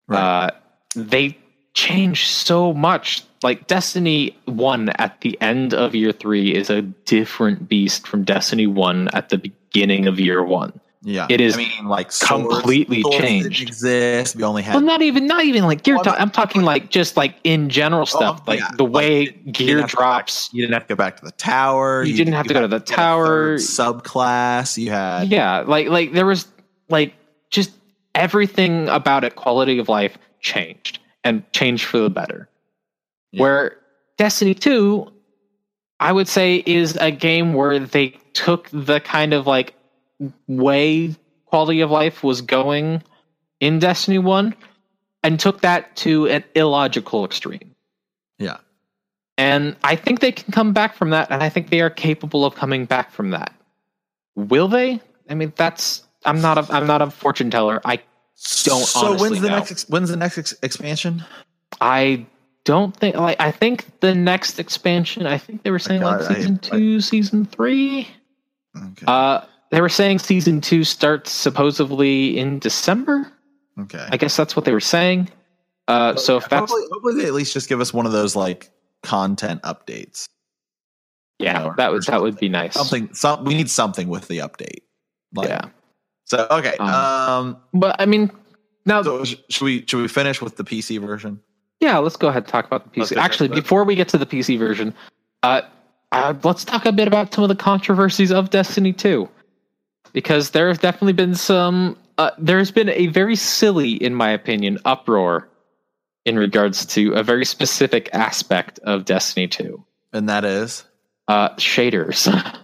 Uh, they changed so much. Like Destiny 1 at the end of year 3 is a different beast from Destiny 1 at the beginning of year 1. Yeah. it is I mean like swords- completely swords changed. Exist. We only had Well, not even not even like gear Well, talk. I'm talking like just like in general oh, stuff, Oh, like yeah. the way you didn't gear have to drops. you didn't have to go back to the tower. You didn't have to go to the tower. subclass. You had Yeah, like like there was like just everything about it, quality of life changed and changed for the better. Yeah. Where Destiny 2, I would say, is a game where they took the kind of like way quality of life was going in Destiny 1 and took that to an illogical extreme. yeah. And I think they can come back from that, and I think they are capable of coming back from that. Will they? I mean, that's I'm not a I'm not a fortune teller. I Don't So when's the know. next ex- when's the next ex- expansion? I don't think like I think the next expansion. I think they were saying like God, I- season I- two, season three. Okay. Uh, they were saying season two starts supposedly in December. okay. I guess that's what they were saying. Uh, so if that's hopefully, hopefully they at least just give us one of those like content updates. yeah, know, that would that would be nice. Something. Some we need something with the update. Like, yeah, So okay. Um, Um. but I mean now So sh- should we should we finish with the PC version? Yeah, let's go ahead and talk about the PC. Actually, before we get to the PC version, uh, uh, let's talk a bit about some of the controversies of Destiny 2. Because there has definitely been some, uh, there's been a very silly, in my opinion, uproar in regards to a very specific aspect of Destiny 2 And that is. uh, shaders.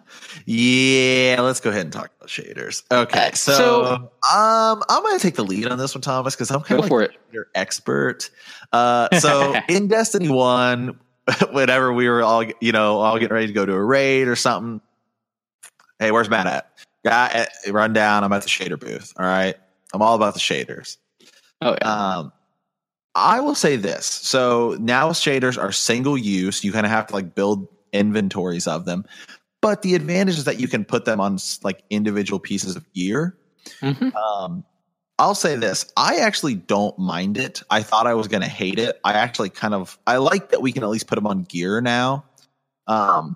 Yeah, let's go ahead and talk about shaders. Okay, Uh, so, so- um, I'm going to take the lead on this one, Thomas, because I'm kind of like expert. Uh, so in Destiny One, whenever we were all, you know, all getting ready to go to a raid or something, hey, where's Matt at? Guy, eh, run down. I'm at the shader booth. All right, I'm all about the shaders. Oh, yeah. Um, I will say this. So now shaders are single use. You kind of have to like build inventories of them. But the advantage is that you can put them on like individual pieces of gear. Mhm. Um, I'll say this. I actually don't mind it. I thought I was going to hate it. I actually kind of I like that we can at least put them on gear now. Um.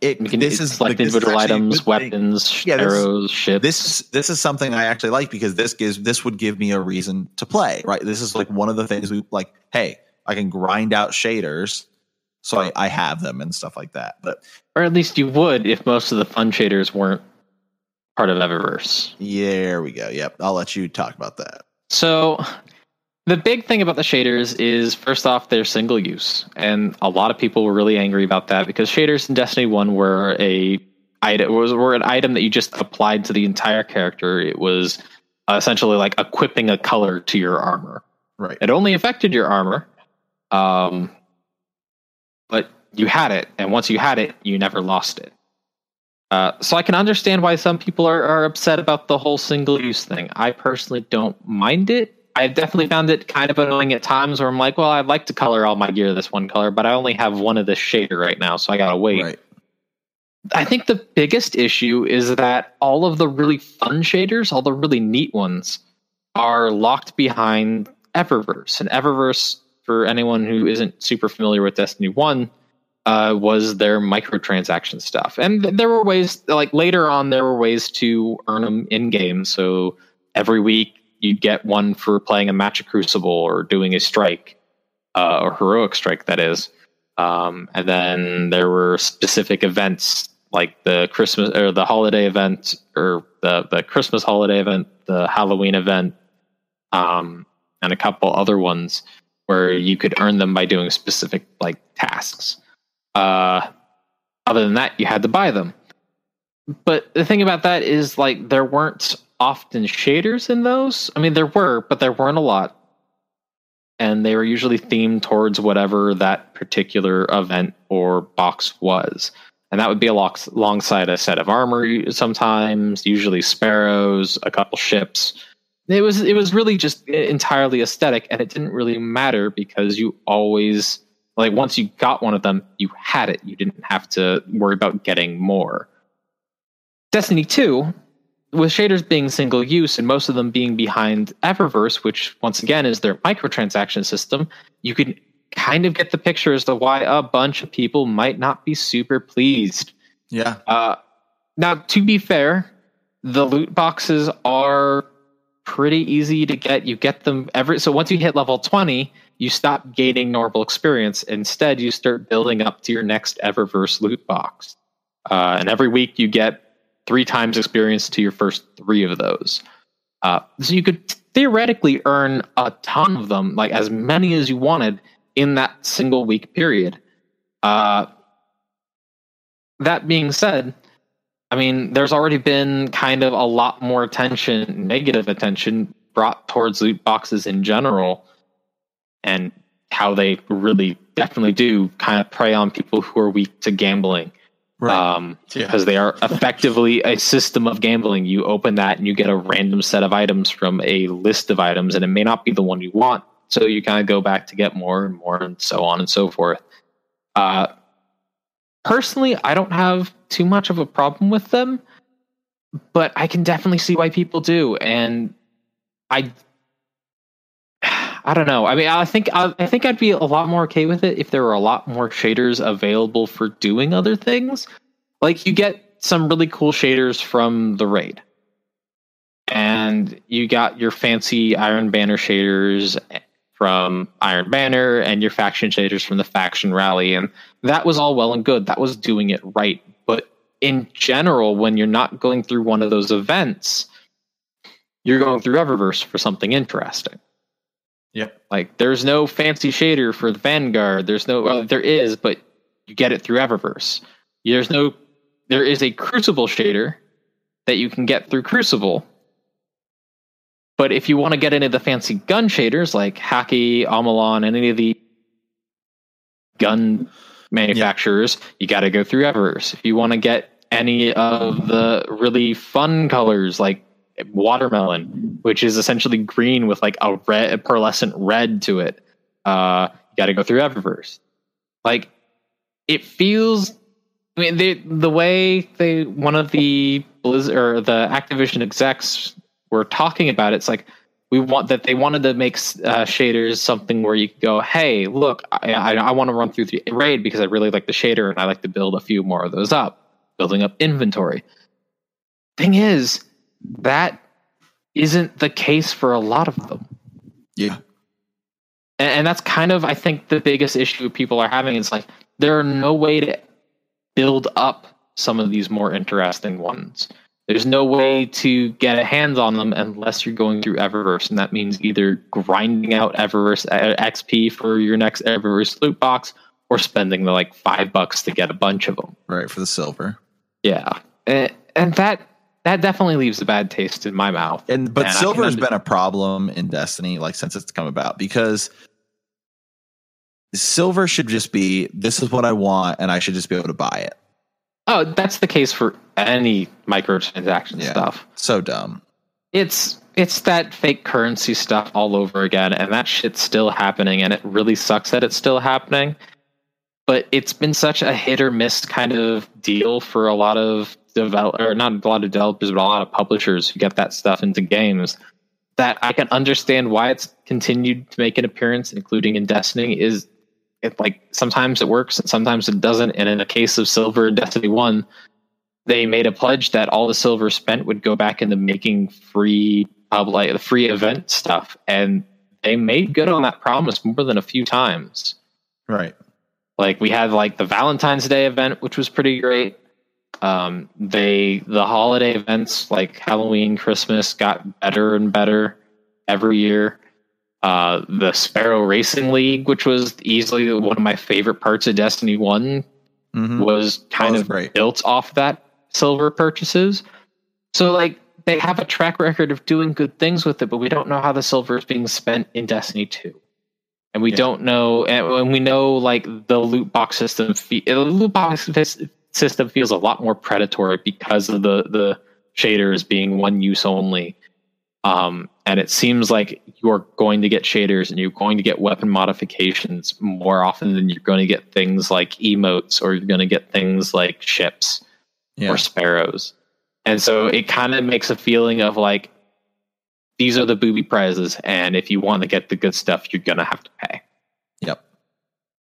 It We can this is select like, individual items, weapons, Yeah, this- arrows, ships. this this is something I actually like because this gives this would give me a reason to play. Right, this is like one of the things we like. Hey, I can grind out shaders, so I, I have them and stuff like that. But or at least you would if most of the fun shaders weren't part of Eververse. there we go. Yep, I'll let you talk about that. So the big thing about the shaders is first off they're single use and a lot of people were really angry about that because shaders in Destiny 1 were a item was were an item that you just applied to the entire character. It was essentially like equipping a color to your armor. Right. It only affected your armor. Um but you had it and once you had it you never lost it. Uh, so I can understand why some people are, are upset about the whole single use thing. I personally don't mind it. I've definitely found it kind of annoying at times where I'm like, well, I'd like to color all my gear this one color, but I only have one of this shader right now, so I gotta wait. Right. I think the biggest issue is that all of the really fun shaders, all the really neat ones, are locked behind Eververse. And Eververse, for anyone who isn't super familiar with Destiny 1, uh, was their microtransaction stuff. And th- there were ways, like later on, there were ways to earn them in game. So every week you'd get one for playing a match of Crucible or doing a strike, uh, or heroic strike, that is. Um, and then there were specific events like the Christmas or the holiday event or the the Christmas holiday event, the Halloween event, um, and a couple other ones where you could earn them by doing specific like tasks. Uh, other than that, you had to buy them. But the thing about that is like there weren't often shaders in those. I mean, there were, but there weren't a lot. And they were usually themed towards whatever that particular event or box was. And that would be alongside a set of armor sometimes, usually sparrows, a couple ships. It was it was really just entirely aesthetic and it didn't really matter because you always like once you got one of them, you had it. You didn't have to worry about getting more. Destiny 2 with shaders being single use and most of them being behind Eververse, which once again is their microtransaction system, you can kind of get the picture as to why a bunch of people might not be super pleased. Yeah. Uh, now, to be fair, the loot boxes are pretty easy to get. You get them every so once you hit level 20, you stop gaining normal experience. Instead, you start building up to your next Eververse loot box. Uh, and every week you get three times experience to your first three of those. Uh, so you could theoretically earn a ton of them, like as many as you wanted in that single week period. Uh, that being said, I mean, there's already been kind of a lot more attention, negative attention, brought towards loot boxes in general, and how they really definitely do kind of prey on people who are weak to gambling right. um, yeah. because they are effectively a system of gambling. You open that and you get a random set of items from a list of items, and it may not be the one you want. So you kind of go back to get more and more, and so on and so forth. Uh, personally, I don't have too much of a problem with them, but I can definitely see why people do, and I I don't know. I mean, I think I, I, think I'd be a lot more okay with it if there were a lot more shaders available for doing other things. Like you get some really cool shaders from the raid, and you got your fancy Iron Banner shaders from Iron Banner, and your faction shaders from the faction rally, and that was all well and good. That was doing it right. But in general, when you're not going through one of those events, you're going through Eververse for something interesting. Yep. Like there's no fancy shader for the Vanguard. There's no well, there is, but you get it through Eververse. There's no there is a Crucible shader that you can get through Crucible. But if you want to get into the fancy gun shaders like Hakke, Omolon, and any of the gun manufacturers, yep. you got to go through Eververse. If you want to get any of the really fun colors like watermelon, which is essentially green with like a red, a pearlescent red to it. Uh, you got to go through Eververse. Like it feels. I mean, they, the way they one of the Blizzard or the Activision execs were talking about it, it's like we want that they wanted to make uh, shaders something where you could go, hey, look, I, I, I want to run through the raid because I really like the shader and I like to build a few more of those up, building up inventory. Thing is, that isn't the case for a lot of them. Yeah. And, and that's kind of, I think, the biggest issue people are having. Is like there are no way to build up some of these more interesting ones. There's no way to get a hands on them unless you're going through Eververse, and that means either grinding out Eververse uh, XP for your next Eververse loot box, or spending the like five bucks to get a bunch of them. Right for the silver. Yeah, and, and that that definitely leaves a bad taste in my mouth. And but and silver has been a problem in Destiny like since it's come about because silver should just be this is what I want and I should just be able to buy it. Oh, that's the case for any microtransaction yeah, stuff. So dumb. It's it's that fake currency stuff all over again and that shit's still happening and it really sucks that it's still happening. But it's been such a hit or miss kind of deal for a lot of develop or not a lot of developers, but a lot of publishers who get that stuff into games. That I can understand why it's continued to make an appearance, including in Destiny. Is it like sometimes it works and sometimes it doesn't. And in the case of Silver and Destiny One, they made a pledge that all the silver spent would go back into making free pub like the free event stuff, and they made good on that promise more than a few times. Right. Like we had like the Valentine's Day event, which was pretty great. Um, they the holiday events like Halloween, Christmas got better and better every year. Uh, the Sparrow Racing League, which was easily one of my favorite parts of Destiny One, Mhm. was kind was of great. built off that silver purchases. So like they have a track record of doing good things with it, but we don't know how the silver is being spent in Destiny 2. And we Yeah. don't know and we know like the loot box system the loot box system feels a lot more predatory because of the the shaders being one use only. Um, and it seems like you're going to get shaders and you're going to get weapon modifications more often than you're going to get things like emotes or you're going to get things like ships Yeah. or sparrows. And so it kind of makes a feeling of like these are the booby prizes, and if you want to get the good stuff, you're gonna have to pay. Yep.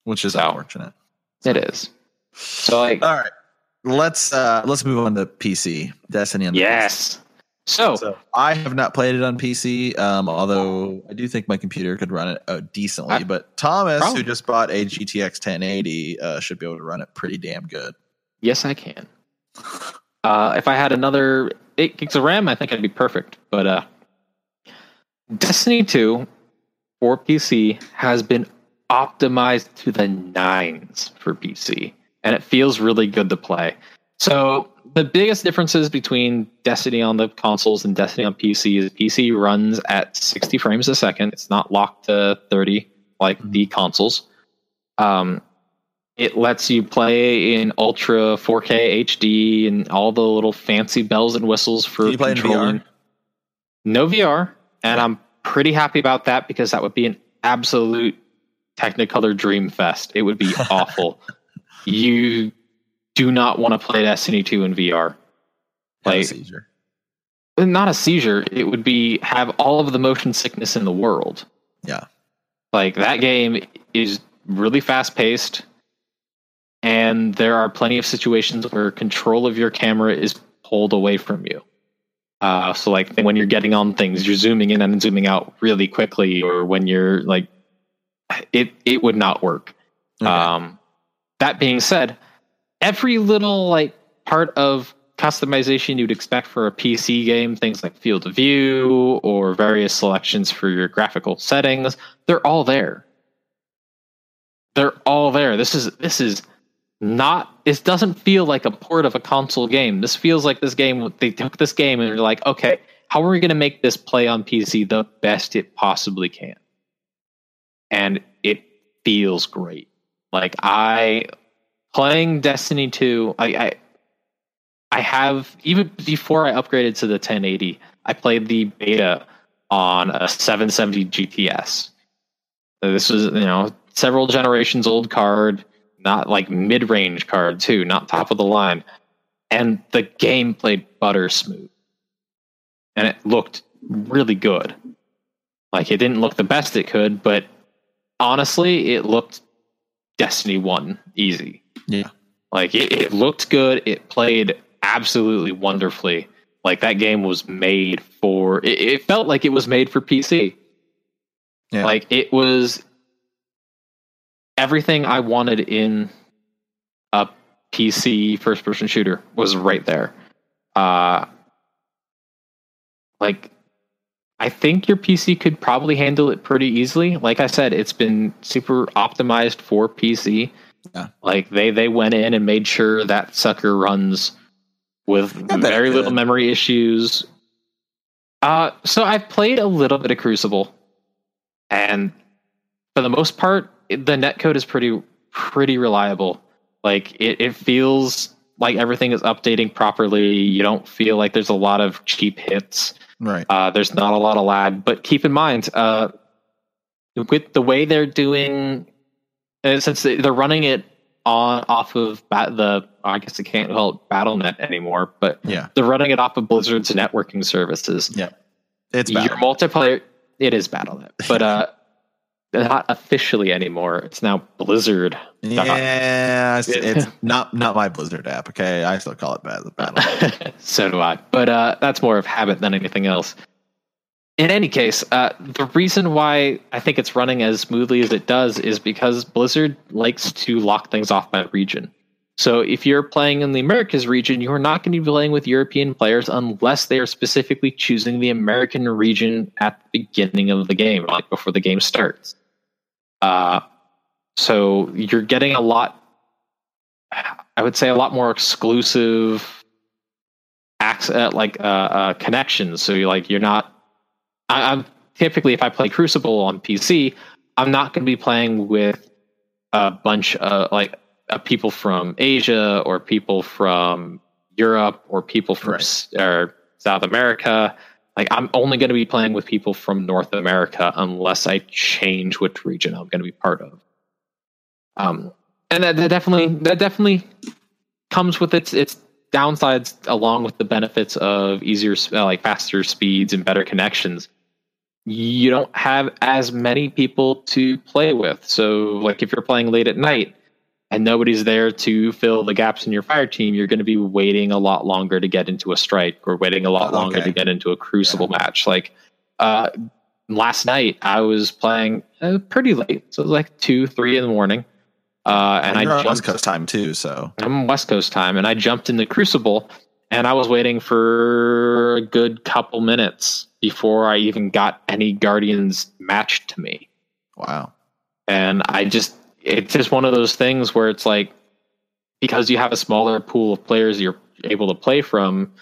Which is So- unfortunate. It is. So like All right. Let's uh let's move on to PC. Destiny on the yes. So, So I have not played it on PC, um, although I do think my computer could run it uh, decently. I- but Thomas, Probably. who just bought a GTX 1080, uh, should be able to run it pretty damn good. yes, I can. Uh, if I had another eight gigs of RAM, I think I'd be perfect. But uh, Destiny 2 for PC has been optimized to the nines for PC, and it feels really good to play. So the biggest differences between Destiny on the consoles and Destiny on PC is PC runs at 60 frames a second. It's not locked to 30 like the consoles. Um, it lets you play in ultra 4K HD and all the little fancy bells and whistles for Can you play in controlling. VR? No VR, and I'm pretty happy about that because that would be an absolute Technicolor dream fest. It would be awful. You do not want to play Destiny 2 in VR. Have a Like seizure. not a seizure, it would be have all of the motion sickness in the world. Yeah. Like that game is really fast paced, and there are plenty of situations where control of your camera is pulled away from you. Uh, so, like when you're getting on things, you're zooming in and zooming out really quickly, or when you're like, it it would not work. Okay. Um, that being said, every little like part of customization you'd expect for a PC game, things like field of view or various selections for your graphical settings, they're all there. They're all there. This is this is not it doesn't feel like a port of a console game. This feels like this game they took this game and they're like, okay, how are we going to make this play on PC the best it possibly can? And it feels great. Like I playing Destiny 2, I, I I have even before I upgraded to the 1080, I played the beta on a 770 GTS. So this was, you know, several generations old card, not like mid-range card too, not top of the line. And the game played butter smooth. And it looked really good. Like it didn't look the best it could, but honestly, it looked Destiny 1 easy. Yeah. Like it, it looked good. It played absolutely wonderfully. Like that game was made for. It, it felt like it was made for PC. Yeah. Like it was everything I wanted in a PC first person shooter was right there. Uh like I think your PC could probably handle it pretty easily. Like I said, it's been super optimized for PC. Yeah. Like they they went in and made sure that sucker runs with very little memory issues. Uh so I've played a little bit of Crucible and for the most part the netcode is pretty pretty reliable. Like it, it feels like everything is updating properly. You don't feel like there's a lot of cheap hits. Right. Uh, there's not a lot of lag, but keep in mind, uh, with the way they're doing, uh, since they- they're running it on off of bat, the, I guess I can't call it BattleNet anymore, but Yeah. they're running it off of Blizzard's networking services. Yeah. It's Your multiplayer, it is BattleNet, but uh, not officially anymore. It's now Blizzard. Yeah, it's, it's not not my Blizzard app. Okay, I still call it bad. The battle. so do I. But uh, that's more of habit than anything else. in any case, uh, the reason why I think it's running as smoothly as it does is because Blizzard likes to lock things off by region. So if you're playing in the Americas region, you are not going to be playing with European players unless they are specifically choosing the American region at the beginning of the game, like before the game starts. Uh, so you're getting a lot, I would say, a lot more exclusive access, like uh, uh, connections. So you're like you're not. I, I'm typically if I play Crucible on PC, I'm not going to be playing with a bunch of like uh, people from Asia or people from Europe or people from Right. or South America. Like I'm only going to be playing with people from North America unless I change which region I'm going to be part of. Um, and that, that definitely that definitely comes with its its downsides along with the benefits of easier uh, like faster speeds and better connections you don't have as many people to play with so like if you're playing late at night and nobody's there to fill the gaps in your fire team you're going to be waiting a lot longer to get into a strike or waiting a lot Oh, longer okay. to get into a crucible match like uh last night i was playing uh, pretty late so it was like two three in the morning uh and You're i on West jumped Coast time too, so I'm West Coast time, and I jumped in the Crucible, and I was waiting for a good couple minutes before I even got any Guardians matched to me. wow. And I just, it's just one of those things where it's like, because you have a smaller pool of players you're able to play from,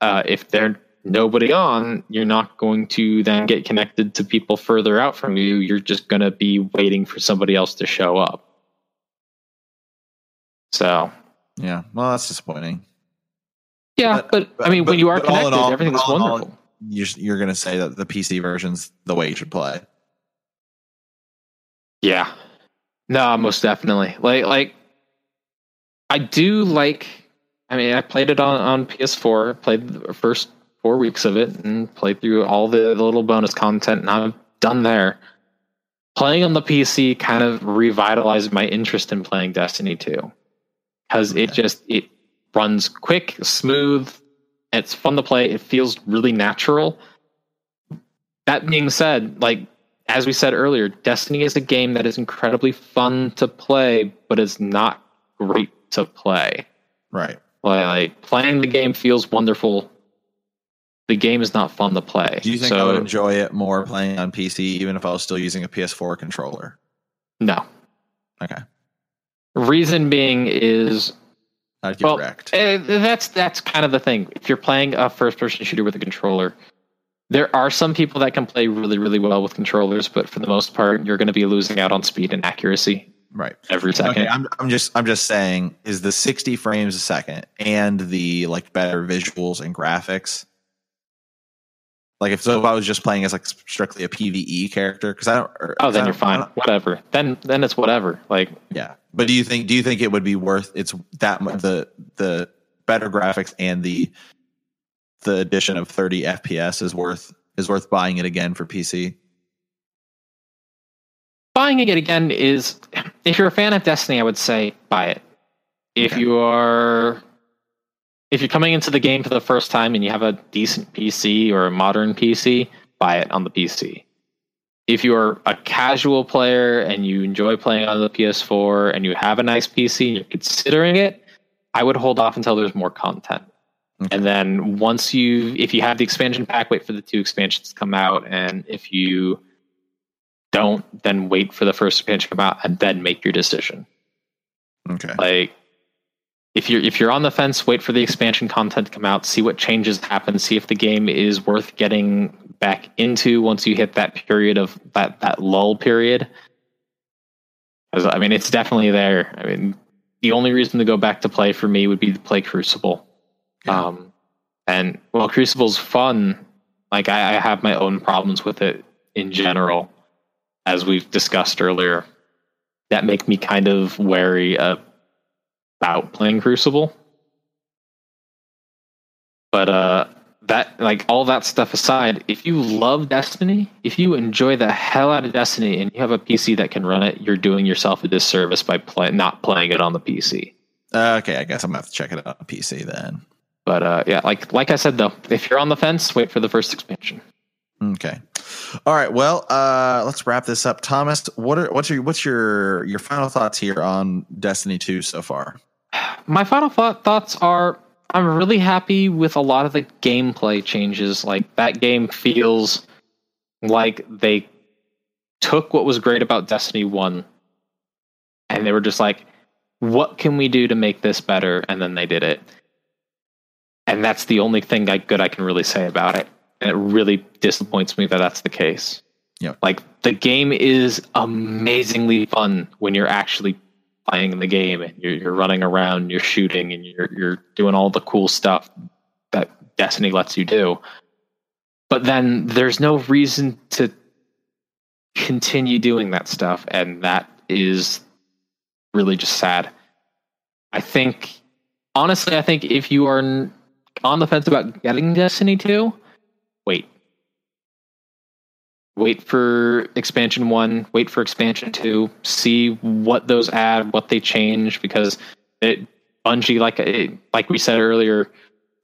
uh, if there's nobody on, you're not going to then get connected to people further out from you. You're just going to be waiting for somebody else to show up. So, Yeah. Well, that's disappointing. Yeah, But- but, I mean, but- when you are but all connected, all- everything's all in all, wonderful. You're you're gonna say that the PC version's the way you should play. yeah, no, most definitely. Like, like I do like. I mean, I played it on on PS4. Played the first four weeks of it and played through all the, the little bonus content, and I'm done there. Playing on the PC kind of revitalized my interest in playing Destiny 2 because it just it runs quick, smooth. It's fun to play. It feels really natural. That being said, like as we said earlier, Destiny is a game that is incredibly fun to play, but is not great to play. Right. Like, playing the game feels wonderful. The game is not fun to play. Do you think I would enjoy it more playing on PC, even if I was still using a PS4 controller? No. Okay. Reason being is I'd get well, wrecked. eh, that's that's kind of the thing. If you're playing a first-person shooter with a controller, there are some people that can play really, really well with controllers, but for the most part, you're going to be losing out on speed and accuracy Right. every second. Okay, I'm I'm just I'm just saying is the 60 frames a second and the like better visuals and graphics. Like if so if I was just playing as like strictly a PvE character because I don't or- oh, then you're fine. Whatever. Then then it's whatever. Like Yeah. But do you think do you think it would be worth it's that the the better graphics and the the addition of 30 FPS is worth is worth buying it again for PC? buying it again is if you're a fan of Destiny, I would say buy it. If Okay. you are if you're coming into the game for the first time and you have a decent PC or a modern PC, buy it on the PC. If you're a casual player and you enjoy playing on the PS4 and you have a nice PC and you're considering it, I would hold off until there's more content. Okay. And then once you if you have the expansion pack, wait for the two expansions to come out. And if you don't then wait for the first expansion to come out and then make your decision. Okay. like if you're if you're on the fence wait for the expansion content to come out see what changes happen see if the game is worth getting back into once you hit that period of that that lull period. I mean it's definitely there. I mean the only reason to go back to play for me would be to play crucible Yeah. um and well crucible's fun like I, I have my own problems with it in general as we've discussed earlier that make me kind of wary of, about playing Crucible. But uh that like all that stuff aside, if you love Destiny, if you enjoy the hell out of Destiny and you have a PC that can run it, you're doing yourself a disservice by play, not playing it on the PC. Uh, okay, I guess I'm gonna have to check it out on PC then. But uh yeah, like like I said though, if you're on the fence, wait for the first expansion. Okay. All right. Well, uh, let's wrap this up. Thomas, what are what's your what's your your final thoughts here on Destiny 2 so far? My final thought, thoughts are I'm really happy with a lot of the gameplay changes. Like that game feels like they took what was great about Destiny 1 and they were just like, what can we do to make this better? And then they did it. And that's the only thing I, good I can really say about it. And it really disappoints me that that's the case. Yeah. Like the game is amazingly fun when you're actually playing the game and you're, you're running around, you're shooting, and you're you're doing all the cool stuff that Destiny lets you do. But then there's no reason to continue doing that stuff, and that is really just sad. I think, honestly, I think if you are on the fence about getting Destiny 2, wait. Wait for expansion 1, wait for expansion 2, see what those add, what they change because it Bungie like it, like we said earlier,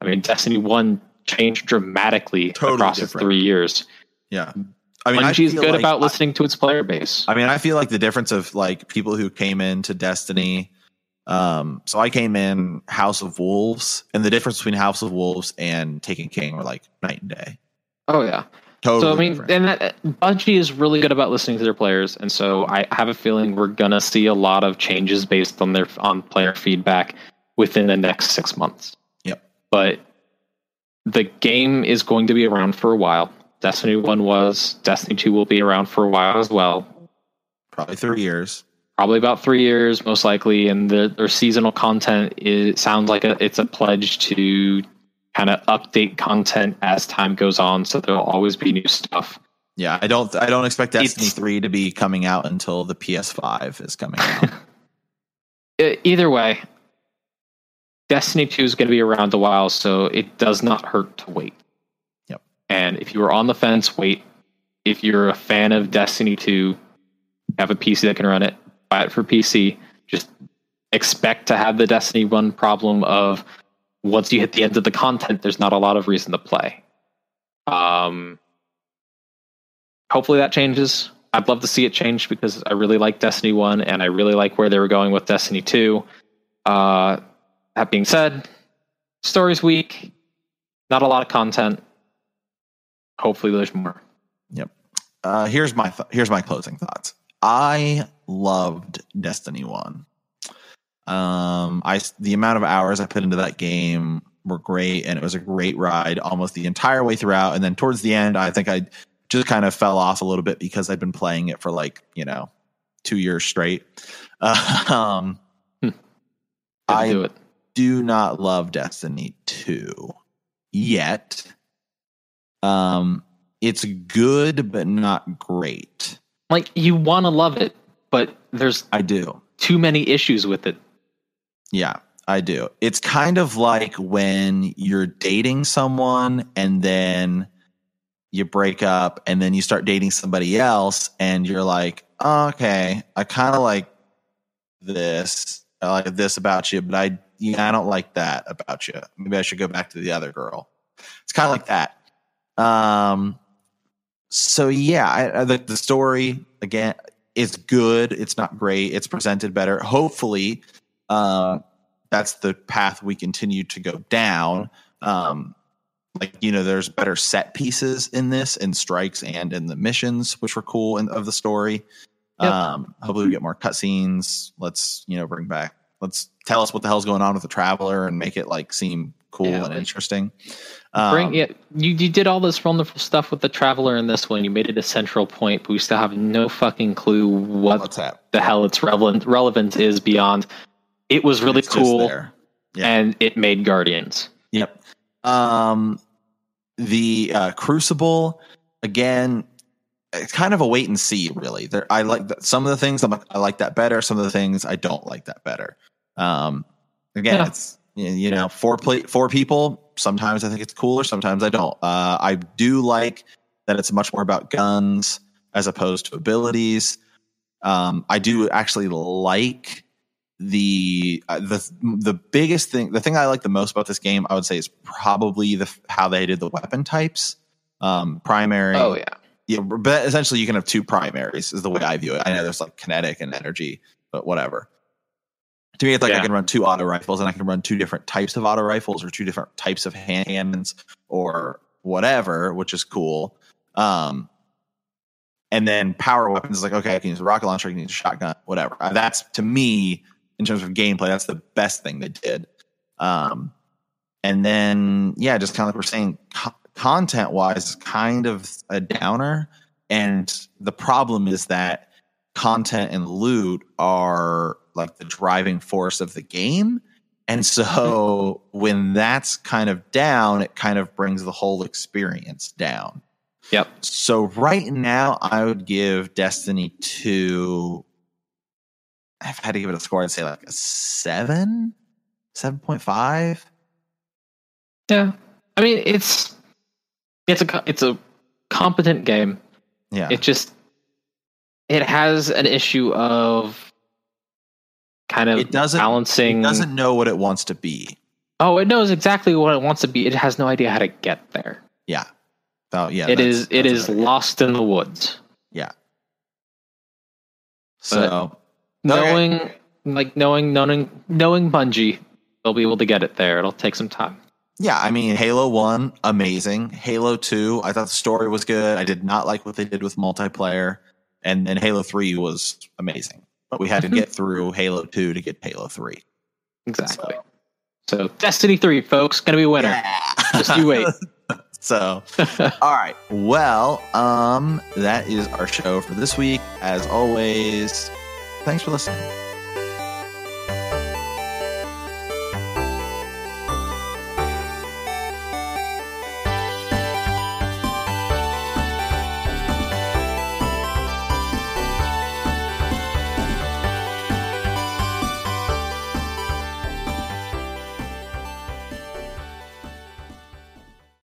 I mean Destiny 1 changed dramatically Totally across different. 3 years. Yeah. I mean, Bungie's good like- about listening to its player base. I mean, I feel like the difference of like people who came into Destiny. Um, so I came in House of Wolves, and the difference between House of Wolves and Taken King were like night and day. Oh yeah. Totally. so I mean, different. and that Bungie is really good about listening to their players, and so I have a feeling we're gonna see a lot of changes based on their on player feedback within the next six months. Yep. But the game is going to be around for a while. Destiny One was. Destiny Two will be around for a while as well. probably three years. Probably about three years, most likely. And the, their seasonal content is sounds like a, it's a pledge to kind of update content as time goes on. So there'll always be new stuff. Yeah, I don't. I don't expect Destiny It's- three to be coming out until the PS5 is coming out. E- uh, either way, Destiny 2 is going to be around a while, so it does not hurt to wait. Yep. And if you are on the fence, wait. If you're a fan of Destiny 2, have a PC that can run it, buy it for PC. Just expect to have the Destiny 1 problem of once you hit the end of the content, there's not a lot of reason to play. Um, hopefully that changes. I'd love to see it change because I really like Destiny 1 and I really like where they were going with Destiny 2. Uh, that being said, story's weak, not a lot of content. Hopefully there's more. Yep. Uh, here's my th- here's my closing thoughts. I loved Destiny One. Um, I the amount of hours I put into that game were great, and it was a great ride almost the entire way throughout. And then towards the end, I think I just kind of fell off a little bit because I'd been playing it for like you know two years straight. um, Didn't I do do not love Destiny 2 yet. Um it's good but not great. Like you want to love it, but there's I do. too many issues with it. Yeah, I do. It's kind of like when you're dating someone and then you break up and then you start dating somebody else and you're like, oh, okay, I kind of like this. I like this about you, but I yeah, I don't like that about you. Maybe I should go back to the other girl. It's kind of like that. Um so yeah, I, I the, the story again is good. It's not great. It's presented better. Hopefully, uh, that's the path we continue to go down. Um, like you know, there's better set pieces in this, in strikes and in the missions, which were cool in, of the story. Yep. Um, hopefully, we get more cutscenes. Let's you know bring back. Let's tell us what the hell's going on with the traveler and make it like seem cool Yeah, and interesting. Bring Um, it. You you did all this wonderful stuff with the traveler in this one. You made it a central point, but we still have no fucking clue what the hell its relevant relevance is beyond. It was really cool. Yeah. and it made Guardians. Yep. Um, the uh, Crucible again. It's kind of a wait and see, really. There, I like that, some of the things. I'm like, I like that better. Some of the things I don't like that better. Um, again, Yeah. it's you know four play, four people. Sometimes I think it's cooler. Sometimes I don't. Uh, I do like that it's much more about guns as opposed to abilities. Um, I do actually like the uh, the the biggest thing the thing I like the most about this game I would say is probably the how they did the weapon types Um, primary. Oh yeah. yeah, but essentially you can have two primaries is the way I view it. I know there's like kinetic and energy, but whatever. To me, it's like I can run two auto rifles and I can run two different types of auto rifles or two different types of hand cannons or whatever, which is cool. Um, and then power weapons is like, okay, I can use a rocket launcher, I can use a shotgun, whatever. Uh, That's to me, in terms of gameplay, that's the best thing they did. Um, and then, yeah, just kind of like we're saying, co- content wise, kind of a downer. And the problem is that content and loot are like the driving force of the game. And so when that's kind of down, it kind of brings the whole experience down. Yep. So right now, I would give Destiny 2. I've had to give it a score, I'd say like a seven, 7.5. Yeah. I mean, it's it's a it's a competent game. Yeah. It just it has an issue of kind of It doesn't- balancing. it doesn't know what it wants to be. oh, it knows exactly what it wants to be. It has no idea how to get there. Yeah. So, yeah. it is that's is what I get. lost in the woods. Yeah. So, Knowing like knowing knowing knowing Bungie, they'll be able to get it there. It'll take some time. yeah, I mean, Halo 1, amazing. Halo 2, I thought the story was good. I did not like what they did with multiplayer. And then Halo 3 was amazing. We had to get through Halo 2 to get Halo 3. Exactly. So Destiny 3, folks, gonna be a winner. Just you wait. so, all right. Well, um, that is our show for this week. As always, thanks for listening.